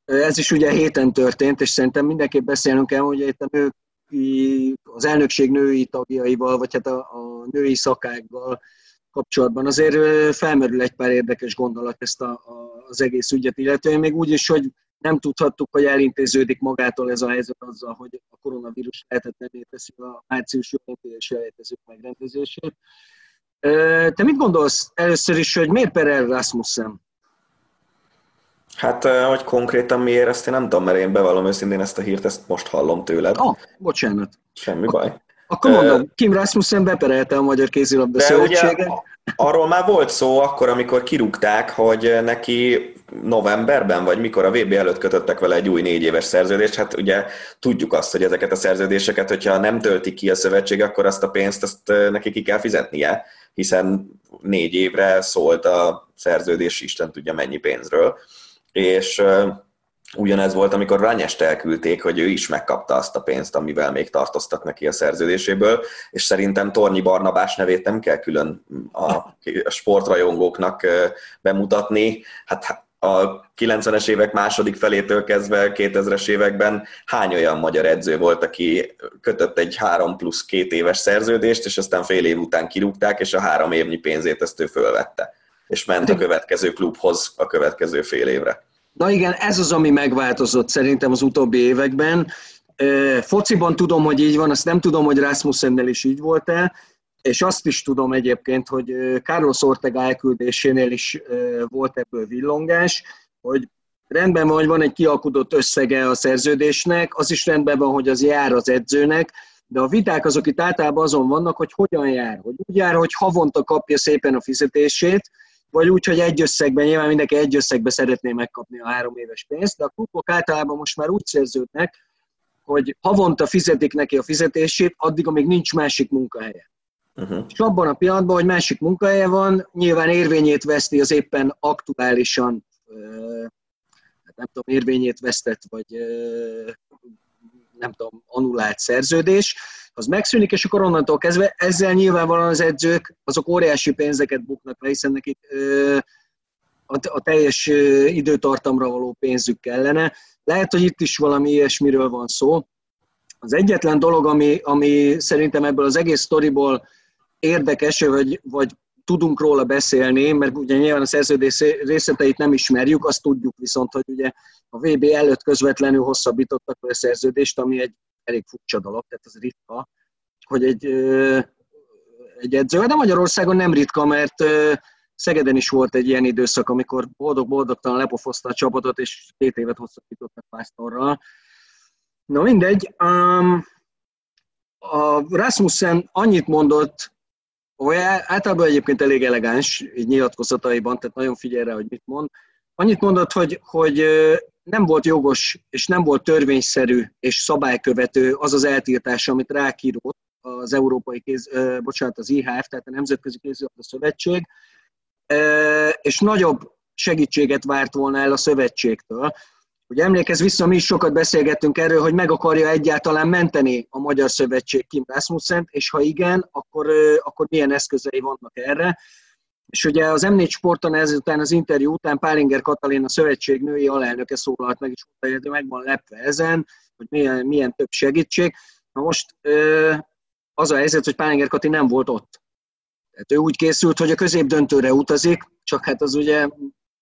Ez is ugye héten történt, és szerintem mindenképp beszélnünk kell, hogy itt a női, az elnökség női tagjaival, vagy hát a, a női szakággal kapcsolatban azért felmerül egy pár érdekes gondolat ezt a, a, az egész ügyet illetően, még úgy is, hogy nem tudhattuk, hogy elintéződik magától ez a helyzet azzal, hogy a koronavírus lehetetlené teszi a március olimpiai elejtezők megrendezését. Te mit gondolsz először is, hogy miért Perel Rasmussen? Hát, hogy konkrétan miért, ezt én nem tudom, mert én bevallom őszintén ezt a hírt, ezt most hallom tőled. Oh, bocsánat. Semmi baj. Akkor mondom, Kim Rasmussen beperelte a Magyar Kézilabda Szövetséget. Arról már volt szó akkor, amikor kirúgták, hogy neki novemberben, vagy mikor a VB előtt kötöttek vele egy új négy éves szerződést, hát ugye tudjuk azt, hogy ezeket a szerződéseket, hogyha nem tölti ki a szövetség, akkor azt a pénzt azt neki ki kell fizetnie, hiszen négy évre szólt a szerződés, Isten tudja mennyi pénzről. És ugyanez volt, amikor Ranyest elküldték, hogy ő is megkapta azt a pénzt, amivel még tartoztak neki a szerződéséből, és szerintem Tornyi Barnabás nevét nem kell külön a sportrajongóknak bemutatni. Hát a 90-es évek második felétől kezdve 2000-es években hány olyan magyar edző volt, aki kötött egy három plusz két éves szerződést, és aztán fél év után kirúgták, és a három évnyi pénzét ezt ő fölvette, és ment a következő klubhoz a következő fél évre. Na igen, ez az, ami megváltozott szerintem az utóbbi években. Fociban tudom, hogy így van, azt nem tudom, hogy Rasmussennel is így volt-e, és azt is tudom egyébként, hogy Carlos Ortega elküldésénél is volt ebből villongás, hogy rendben van, hogy van egy kialkudott összege a szerződésnek, az is rendben van, hogy az jár az edzőnek, de a viták azok itt általában azon vannak, hogy hogyan jár. Hogy úgy jár, hogy havonta kapja szépen a fizetését, vagy úgy, hogy egy összegben, nyilván mindenki egy összegben szeretné megkapni a három éves pénzt, de a klubok általában most már úgy szerződnek, hogy havonta fizetik neki a fizetését, addig, amíg nincs másik munkahelye. Uh-huh. És abban a pillanatban, hogy másik munkahelye van, nyilván érvényét veszti az éppen aktuálisan, hát nem tudom, érvényét vesztett, vagy nem tudom, anulált szerződés, az megszűnik, és akkor onnantól kezdve ezzel nyilvánvalóan az edzők azok óriási pénzeket buknak le, hiszen nekik a teljes időtartamra való pénzük kellene. Lehet, hogy itt is valami ilyesmiről van szó. Az egyetlen dolog, ami, ami szerintem ebből az egész sztoriból érdekes, vagy, vagy tudunk róla beszélni, mert ugye nyilván a szerződés részleteit nem ismerjük, azt tudjuk viszont, hogy ugye a VB előtt közvetlenül hosszabbítottak a szerződést, ami egy elég furcsa dolog, tehát ez ritka, hogy egy, egy edző, de Magyarországon nem ritka, mert Szegeden is volt egy ilyen időszak, amikor boldog-boldogtalan lepofozta a csapatot, és két évet hosszabbítottak Pásztorral. Na mindegy, um, a Rasmussen annyit mondott, hogy általában egyébként elég elegáns így nyilatkozataiban, tehát nagyon figyel rá, hogy mit mond. Annyit mondott, hogy, hogy nem volt jogos és nem volt törvényszerű és szabálykövető az az eltiltás, amit rákírót az Európai Kéz, bocsánat, az IHF, tehát a Nemzetközi Kézilabda Szövetség, és nagyobb segítséget várt volna el a szövetségtől. Ugye emlékezz vissza, mi is sokat beszélgettünk erről, hogy meg akarja egyáltalán menteni a Magyar Szövetség Kim Rasmussen, és ha igen, akkor, akkor milyen eszközei vannak erre. És ugye az M4 Sporton ezután az interjú után Pálinger Katalin, a szövetség női alelnöke szólalt meg, és mondta, hogy meg van lepve ezen, hogy milyen, milyen több segítség. Na most az a helyzet, hogy Pálinger Kati nem volt ott. Tehát ő úgy készült, hogy a középdöntőre utazik, csak hát az ugye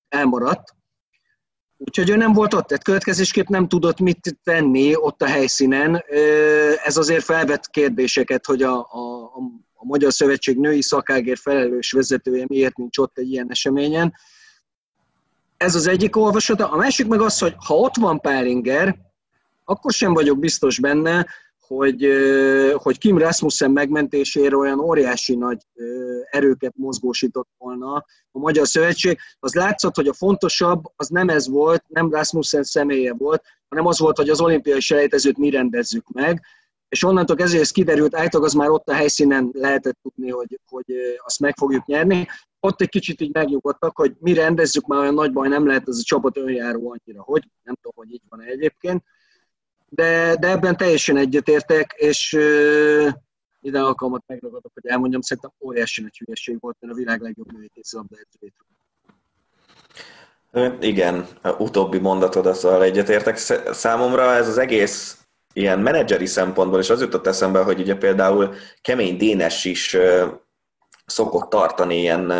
elmaradt. Úgyhogy ő nem volt ott, tehát következésképp nem tudott mit tenni ott a helyszínen. Ez azért felvett kérdéseket, hogy a, a, a Magyar Szövetség női szakágért felelős vezetője miért nincs ott egy ilyen eseményen. Ez az egyik olvasata. A másik meg az, hogy ha ott van Pálinger, akkor sem vagyok biztos benne, hogy, hogy Kim Rasmussen megmentésére olyan óriási nagy erőket mozgósított volna a Magyar Szövetség. Az látszott, hogy a fontosabb az nem ez volt, nem Rasmussen személye volt, hanem az volt, hogy az olimpiai selejtezőt mi rendezzük meg, és onnantól kezdve ez kiderült, általában az már ott a helyszínen lehetett tudni, hogy, hogy azt meg fogjuk nyerni. Ott egy kicsit így megnyugodtak, hogy mi rendezzük, már olyan nagy baj nem lehet ez a csapat önjáró annyira, hogy nem tudom, hogy így van egyébként de, de ebben teljesen egyetértek, és uh, ide alkalmat megragadok, hogy elmondjam, szerintem óriási nagy hülyeség volt, mert a világ legjobb női kézilabda Igen, utóbbi mondatod, azzal egyetértek. Számomra ez az egész ilyen menedzseri szempontból, és az jutott eszembe, hogy ugye például Kemény Dénes is szokott tartani ilyen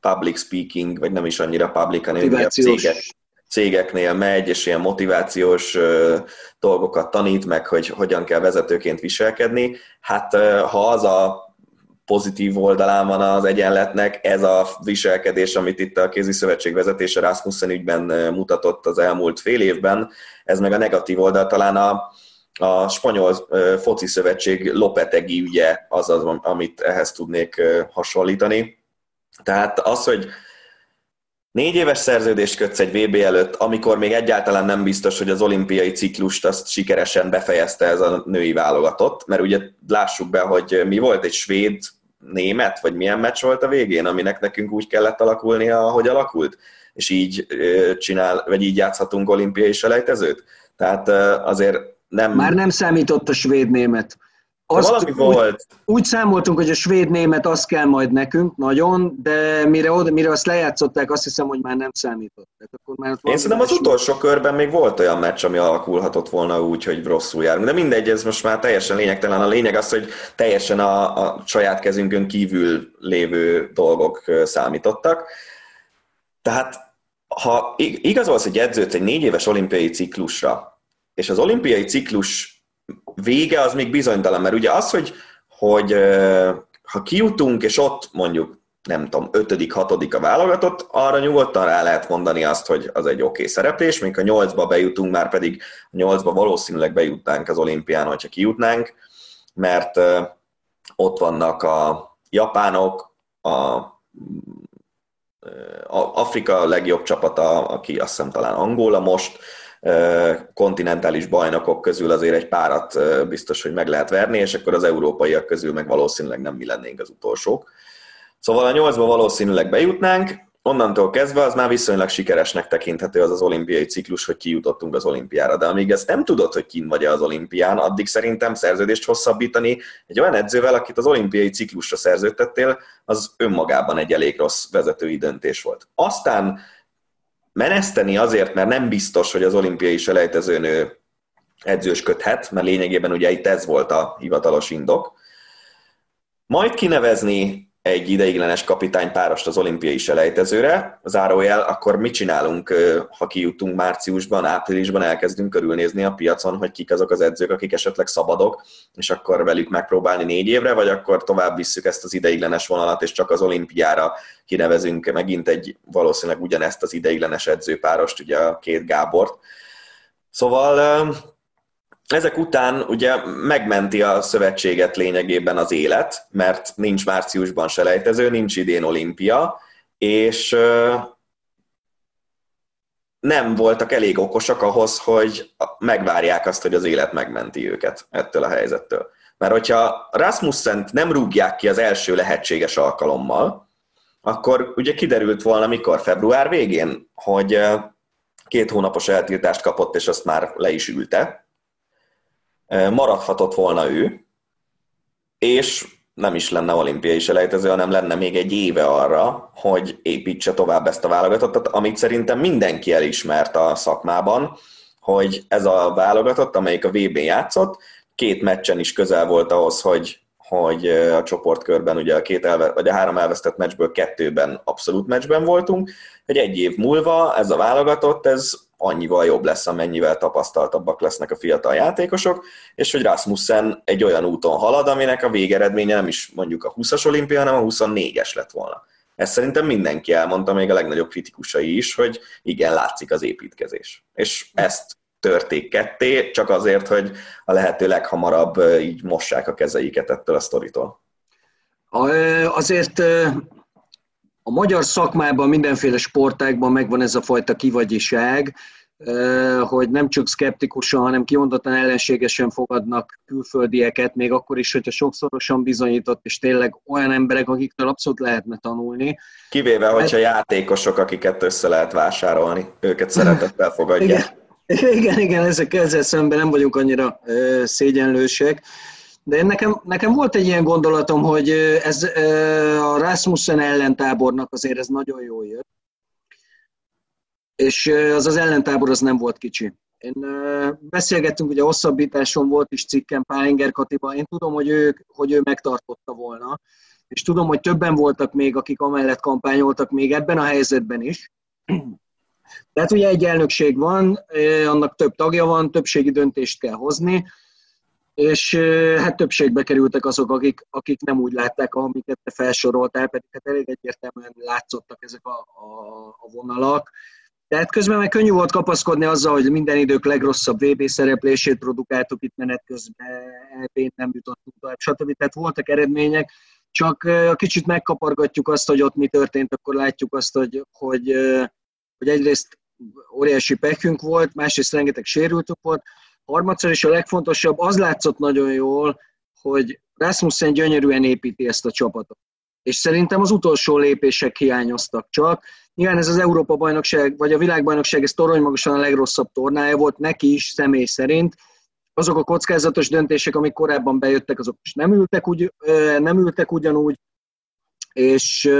public speaking, vagy nem is annyira public, hanem a cégek, cégeknél megy, és ilyen motivációs dolgokat tanít meg, hogy hogyan kell vezetőként viselkedni. Hát ha az a pozitív oldalán van az egyenletnek, ez a viselkedés, amit itt a kézi szövetség vezetése Rasmussen ügyben mutatott az elmúlt fél évben, ez meg a negatív oldal talán a, a spanyol foci szövetség Lopetegi ügye az az, amit ehhez tudnék hasonlítani. Tehát az, hogy Négy éves szerződést kötsz egy VB előtt, amikor még egyáltalán nem biztos, hogy az olimpiai ciklust azt sikeresen befejezte ez a női válogatott, mert ugye lássuk be, hogy mi volt egy svéd német, vagy milyen meccs volt a végén, aminek nekünk úgy kellett alakulnia, ahogy alakult, és így csinál, vagy így játszhatunk olimpiai selejtezőt. Tehát azért nem... Már nem számított a svéd-német. Azt valami úgy, volt. Úgy számoltunk, hogy a svéd-német az kell majd nekünk, nagyon, de mire, oda, mire azt lejátszották, azt hiszem, hogy már nem számított. Tehát akkor már Én szerintem az utolsó körben még volt olyan meccs, ami alakulhatott volna úgy, hogy rosszul járunk. De mindegy, ez most már teljesen lényegtelen. A lényeg az, hogy teljesen a, a saját kezünkön kívül lévő dolgok számítottak. Tehát ha igazolsz egy edzőt egy négy éves olimpiai ciklusra, és az olimpiai ciklus vége az még bizonytalan, mert ugye az, hogy, hogy ha kijutunk, és ott mondjuk nem tudom, ötödik, hatodik a válogatott, arra nyugodtan rá lehet mondani azt, hogy az egy oké okay szereplés, még a nyolcba bejutunk, már pedig a nyolcba valószínűleg bejutnánk az olimpián, hogyha kijutnánk, mert ott vannak a japánok, a, Afrika legjobb csapata, aki azt hiszem talán Angola most, kontinentális bajnokok közül azért egy párat biztos, hogy meg lehet verni, és akkor az európaiak közül meg valószínűleg nem mi lennénk az utolsók. Szóval a nyolcba valószínűleg bejutnánk, onnantól kezdve az már viszonylag sikeresnek tekinthető az az olimpiai ciklus, hogy kijutottunk az olimpiára. De amíg ezt nem tudod, hogy kin vagy az olimpián, addig szerintem szerződést hosszabbítani egy olyan edzővel, akit az olimpiai ciklusra szerződtettél, az önmagában egy elég rossz vezetői döntés volt. Aztán meneszteni azért, mert nem biztos, hogy az olimpiai selejtezőnő edzősködhet, mert lényegében ugye itt ez volt a hivatalos indok. Majd kinevezni egy ideiglenes kapitánypárost az olimpiai selejtezőre, zárójel, akkor mit csinálunk, ha kijutunk márciusban, áprilisban, elkezdünk körülnézni a piacon, hogy kik azok az edzők, akik esetleg szabadok, és akkor velük megpróbálni négy évre, vagy akkor tovább visszük ezt az ideiglenes vonalat, és csak az olimpiára kinevezünk megint egy valószínűleg ugyanezt az ideiglenes edzőpárost, ugye a két Gábort. Szóval ezek után ugye megmenti a szövetséget lényegében az élet, mert nincs márciusban selejtező, nincs idén olimpia, és nem voltak elég okosak ahhoz, hogy megvárják azt, hogy az élet megmenti őket ettől a helyzettől. Mert hogyha Rasmussen nem rúgják ki az első lehetséges alkalommal, akkor ugye kiderült volna mikor február végén, hogy két hónapos eltiltást kapott, és azt már le is ülte, maradhatott volna ő, és nem is lenne olimpiai selejtező, hanem lenne még egy éve arra, hogy építse tovább ezt a válogatottat, amit szerintem mindenki elismert a szakmában, hogy ez a válogatott, amelyik a VB játszott, két meccsen is közel volt ahhoz, hogy, hogy a csoportkörben ugye a, két elve, vagy a három elvesztett meccsből kettőben abszolút meccsben voltunk, hogy egy év múlva ez a válogatott, ez annyival jobb lesz, amennyivel tapasztaltabbak lesznek a fiatal játékosok, és hogy Rasmussen egy olyan úton halad, aminek a végeredménye nem is mondjuk a 20-as olimpia, hanem a 24-es lett volna. Ezt szerintem mindenki elmondta, még a legnagyobb kritikusai is, hogy igen, látszik az építkezés. És ezt törték ketté, csak azért, hogy a lehető leghamarabb így mossák a kezeiket ettől a sztoritól. Azért a magyar szakmában, mindenféle sportákban megvan ez a fajta kivagyiság, hogy nem csak szkeptikusan, hanem kimondottan ellenségesen fogadnak külföldieket, még akkor is, hogyha sokszorosan bizonyított, és tényleg olyan emberek, akiktől abszolút lehetne tanulni. Kivéve, hogyha hát, játékosok, akiket össze lehet vásárolni, őket szeretettel fogadják. Igen, igen, igen ezek, ezzel szemben nem vagyunk annyira szégyenlősek. De nekem, nekem volt egy ilyen gondolatom, hogy ez a Rasmussen ellentábornak azért ez nagyon jó jött. És az az ellentábor az nem volt kicsi. Én beszélgettünk, ugye hosszabbításon volt is cikkem Pálinger Katiba, én tudom, hogy ő, hogy ő megtartotta volna, és tudom, hogy többen voltak még, akik amellett kampányoltak még ebben a helyzetben is. Tehát ugye egy elnökség van, annak több tagja van, többségi döntést kell hozni, és hát többségbe kerültek azok, akik, akik nem úgy látták, amiket te felsoroltál, pedig hát elég egyértelműen látszottak ezek a, a, a vonalak. Tehát közben meg könnyű volt kapaszkodni azzal, hogy minden idők legrosszabb VB szereplését produkáltuk itt menet közben, eb nem jutottunk tovább, stb. Tehát voltak eredmények, csak kicsit megkapargatjuk azt, hogy ott mi történt, akkor látjuk azt, hogy, hogy, hogy egyrészt óriási pekünk volt, másrészt rengeteg sérültük volt, harmadszor is a legfontosabb, az látszott nagyon jól, hogy Rasmussen gyönyörűen építi ezt a csapatot. És szerintem az utolsó lépések hiányoztak csak. Nyilván ez az Európa-bajnokság, vagy a világbajnokság, ez toronymagasan a legrosszabb tornája volt neki is személy szerint. Azok a kockázatos döntések, amik korábban bejöttek, azok is nem ültek, úgy, nem ültek ugyanúgy, és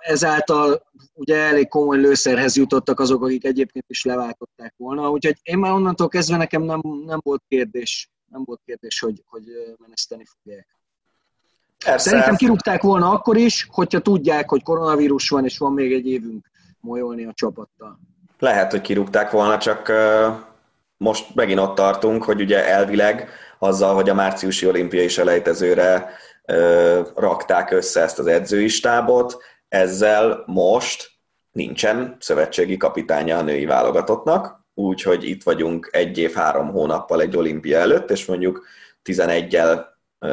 ezáltal ugye elég komoly lőszerhez jutottak azok, akik egyébként is leváltották volna. Úgyhogy én már onnantól kezdve nekem nem, nem volt kérdés, nem volt kérdés, hogy, hogy meneszteni fogják. Persze. Szerintem kirúgták volna akkor is, hogyha tudják, hogy koronavírus van, és van még egy évünk molyolni a csapattal. Lehet, hogy kirúgták volna, csak most megint ott tartunk, hogy ugye elvileg azzal, hogy a márciusi olimpiai selejtezőre rakták össze ezt az edzői stábot, ezzel most nincsen szövetségi kapitánya a női válogatottnak, úgyhogy itt vagyunk egy év, három hónappal egy olimpia előtt, és mondjuk 11-el,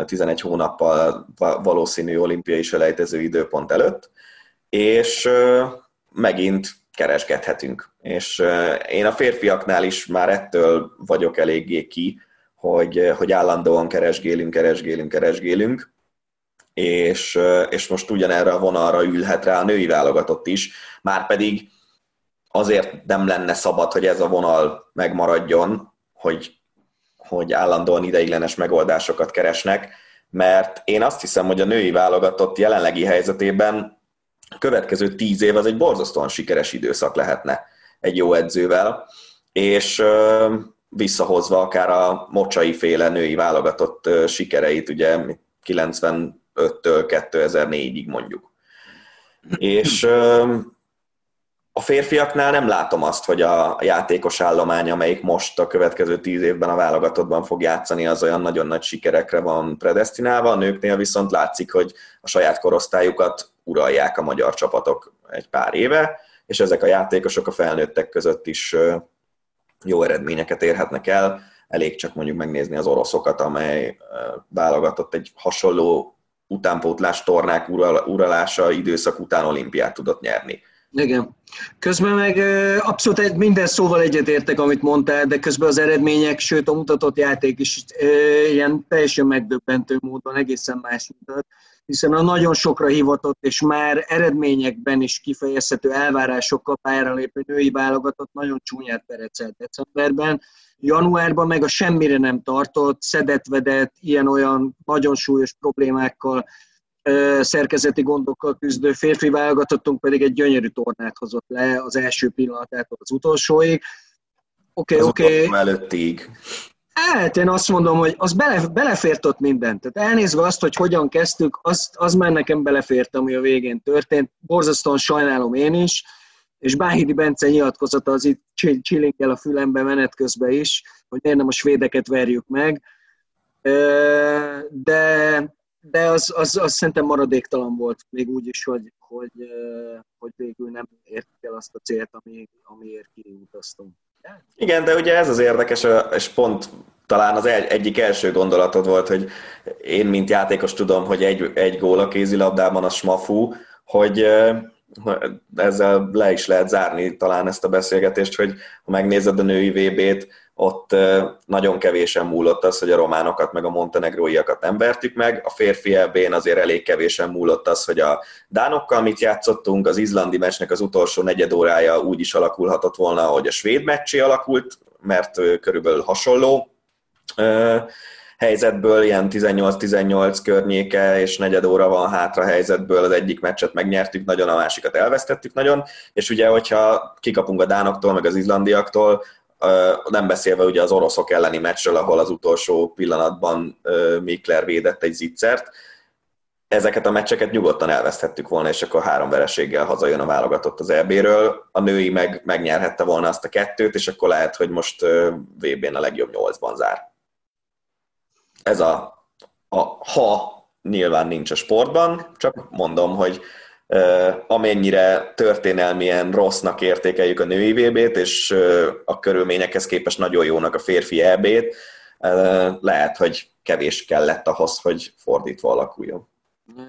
11 hónappal valószínű olimpiai selejtező időpont előtt, és megint kereskedhetünk. És én a férfiaknál is már ettől vagyok eléggé ki, hogy, hogy állandóan keresgélünk, keresgélünk, keresgélünk, és, és most ugyanerre a vonalra ülhet rá a női válogatott is, már pedig azért nem lenne szabad, hogy ez a vonal megmaradjon, hogy, hogy állandóan ideiglenes megoldásokat keresnek, mert én azt hiszem, hogy a női válogatott jelenlegi helyzetében a következő tíz év az egy borzasztóan sikeres időszak lehetne egy jó edzővel, és visszahozva akár a mocsai féle női válogatott sikereit, ugye 90 2005-től 2004-ig mondjuk. És a férfiaknál nem látom azt, hogy a játékos állomány, amelyik most a következő tíz évben a válogatottban fog játszani, az olyan nagyon nagy sikerekre van predestinálva. A nőknél viszont látszik, hogy a saját korosztályukat uralják a magyar csapatok egy pár éve, és ezek a játékosok a felnőttek között is jó eredményeket érhetnek el. Elég csak mondjuk megnézni az oroszokat, amely válogatott egy hasonló utánpótlás tornák uralása időszak után olimpiát tudott nyerni. Igen. Közben meg abszolút minden szóval egyetértek, amit mondtál, de közben az eredmények, sőt a mutatott játék is ilyen teljesen megdöbbentő módon egészen más mutat, hiszen a nagyon sokra hivatott és már eredményekben is kifejezhető elvárásokkal pályára lépő női válogatott nagyon csúnyát perecelt decemberben, Januárban meg a semmire nem tartott, szedetvedett, ilyen-olyan nagyon súlyos problémákkal, szerkezeti gondokkal küzdő férfi válogatottunk pedig egy gyönyörű tornát hozott le az első pillanatától az utolsóig. Oké, okay, oké. Okay. előttig. Hát én azt mondom, hogy az bele, belefért ott mindent. Tehát elnézve azt, hogy hogyan kezdtük, az, az már nekem belefért, ami a végén történt. Borzasztóan sajnálom én is és Báhidi Bence nyilatkozata az itt csillingel a fülembe menet közben is, hogy miért nem a svédeket verjük meg, de, de az, az, az szerintem maradéktalan volt, még úgy is, hogy, hogy, hogy végül nem értük el azt a célt, ami, amiért kiutaztunk. Igen, de ugye ez az érdekes, és pont talán az egy, egyik első gondolatod volt, hogy én, mint játékos tudom, hogy egy, egy gól a kézilabdában a smafú, hogy ezzel le is lehet zárni talán ezt a beszélgetést, hogy ha megnézed a női VB-t, ott nagyon kevésen múlott az, hogy a románokat meg a montenegróiakat nem vertük meg. A férfi ebben azért elég kevésen múlott az, hogy a dánokkal mit játszottunk, az izlandi meccsnek az utolsó negyed órája úgy is alakulhatott volna, hogy a svéd meccsé alakult, mert körülbelül hasonló helyzetből, ilyen 18-18 környéke és negyed óra van hátra helyzetből, az egyik meccset megnyertük nagyon, a másikat elvesztettük nagyon, és ugye, hogyha kikapunk a dánoktól, meg az izlandiaktól, nem beszélve ugye az oroszok elleni meccsről, ahol az utolsó pillanatban Mikler védett egy zicsert, ezeket a meccseket nyugodtan elveszthettük volna, és akkor három vereséggel hazajön a válogatott az EB-ről. A női meg megnyerhette volna azt a kettőt, és akkor lehet, hogy most VB-n a legjobb nyolcban zár ez a, a ha nyilván nincs a sportban, csak mondom, hogy amennyire történelmien rossznak értékeljük a női VB-t, és a körülményekhez képest nagyon jónak a férfi EB-t, lehet, hogy kevés kellett ahhoz, hogy fordítva alakuljon.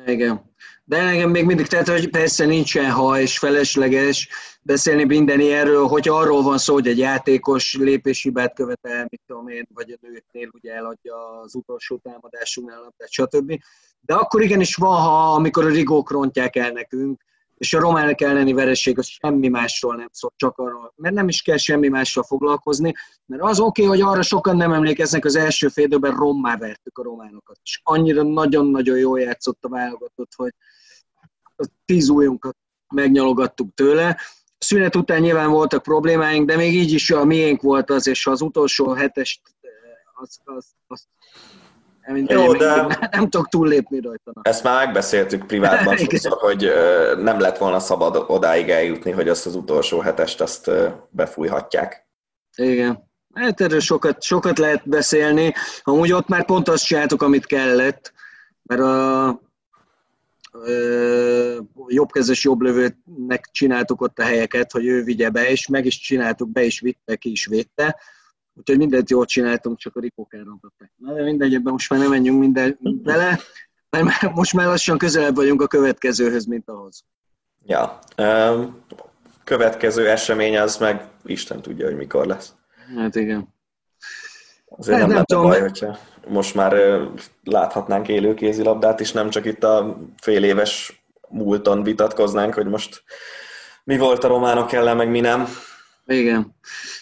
Igen. De nekem még mindig, tehát hogy persze nincsen ha és felesleges beszélni minden ilyenről, hogy arról van szó, hogy egy játékos lépéshibát követel, mit tudom én, vagy a nőknél ugye eladja az utolsó támadásunknál, stb. De akkor igenis van, ha amikor a rigók rontják el nekünk, és a románok elleni vereség az semmi másról nem szól, csak arról, mert nem is kell semmi mással foglalkozni, mert az oké, okay, hogy arra sokan nem emlékeznek, az első fél időben rommá vertük a románokat, és annyira nagyon-nagyon jól játszott a válogatott, hogy tíz ujjunkat megnyalogattuk tőle. A szünet után nyilván voltak problémáink, de még így is a miénk volt az, és az utolsó hetest az, az, az mint Jó, de nem, nem tudok túllépni rajta. Ezt már megbeszéltük privátban sokszor, hogy nem lett volna szabad odáig eljutni, hogy azt az utolsó hetest azt befújhatják. Igen. Hát erről sokat, sokat lehet beszélni. Amúgy ott már pont azt csináltuk, amit kellett, mert a, jobbkezes jobblövőnek csináltuk ott a helyeket, hogy ő vigye be, és meg is csináltuk, be is vitte, ki is védte. Úgyhogy mindent jól csináltunk, csak a ripók elrontották. Na de mindegy, ebben most már nem menjünk minden bele, mert most már lassan közelebb vagyunk a következőhöz, mint ahhoz. Ja, um, következő esemény az meg Isten tudja, hogy mikor lesz. Hát igen. Azért hát nem, nem tudom, baj, hogyha most már láthatnánk élő kézilabdát is, nem csak itt a fél éves múlton vitatkoznánk, hogy most mi volt a románok ellen, meg mi nem. Igen.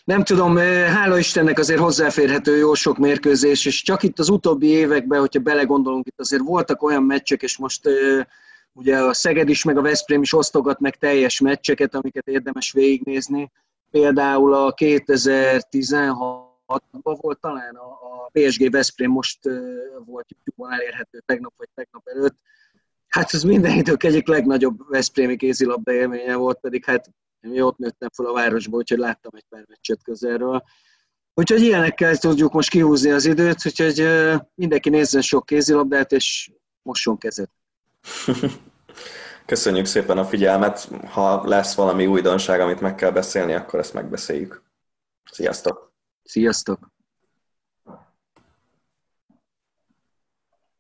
Nem tudom, hála Istennek azért hozzáférhető jó sok mérkőzés, és csak itt az utóbbi években, hogyha belegondolunk, itt azért voltak olyan meccsek, és most ugye a Szeged is, meg a Veszprém is osztogat meg teljes meccseket, amiket érdemes végignézni. Például a 2016-ban volt talán a, a PSG Veszprém most volt YouTube-on elérhető tegnap vagy tegnap előtt. Hát ez minden idők egyik legnagyobb Veszprémi kézilabda élménye volt, pedig hát én ott nőttem fel a városba, úgyhogy láttam egy pár meccset közelről. Úgyhogy ilyenekkel tudjuk most kihúzni az időt, úgyhogy mindenki nézzen sok kézilabdát, és mosson kezet. Köszönjük szépen a figyelmet. Ha lesz valami újdonság, amit meg kell beszélni, akkor ezt megbeszéljük. Sziasztok! Sziasztok!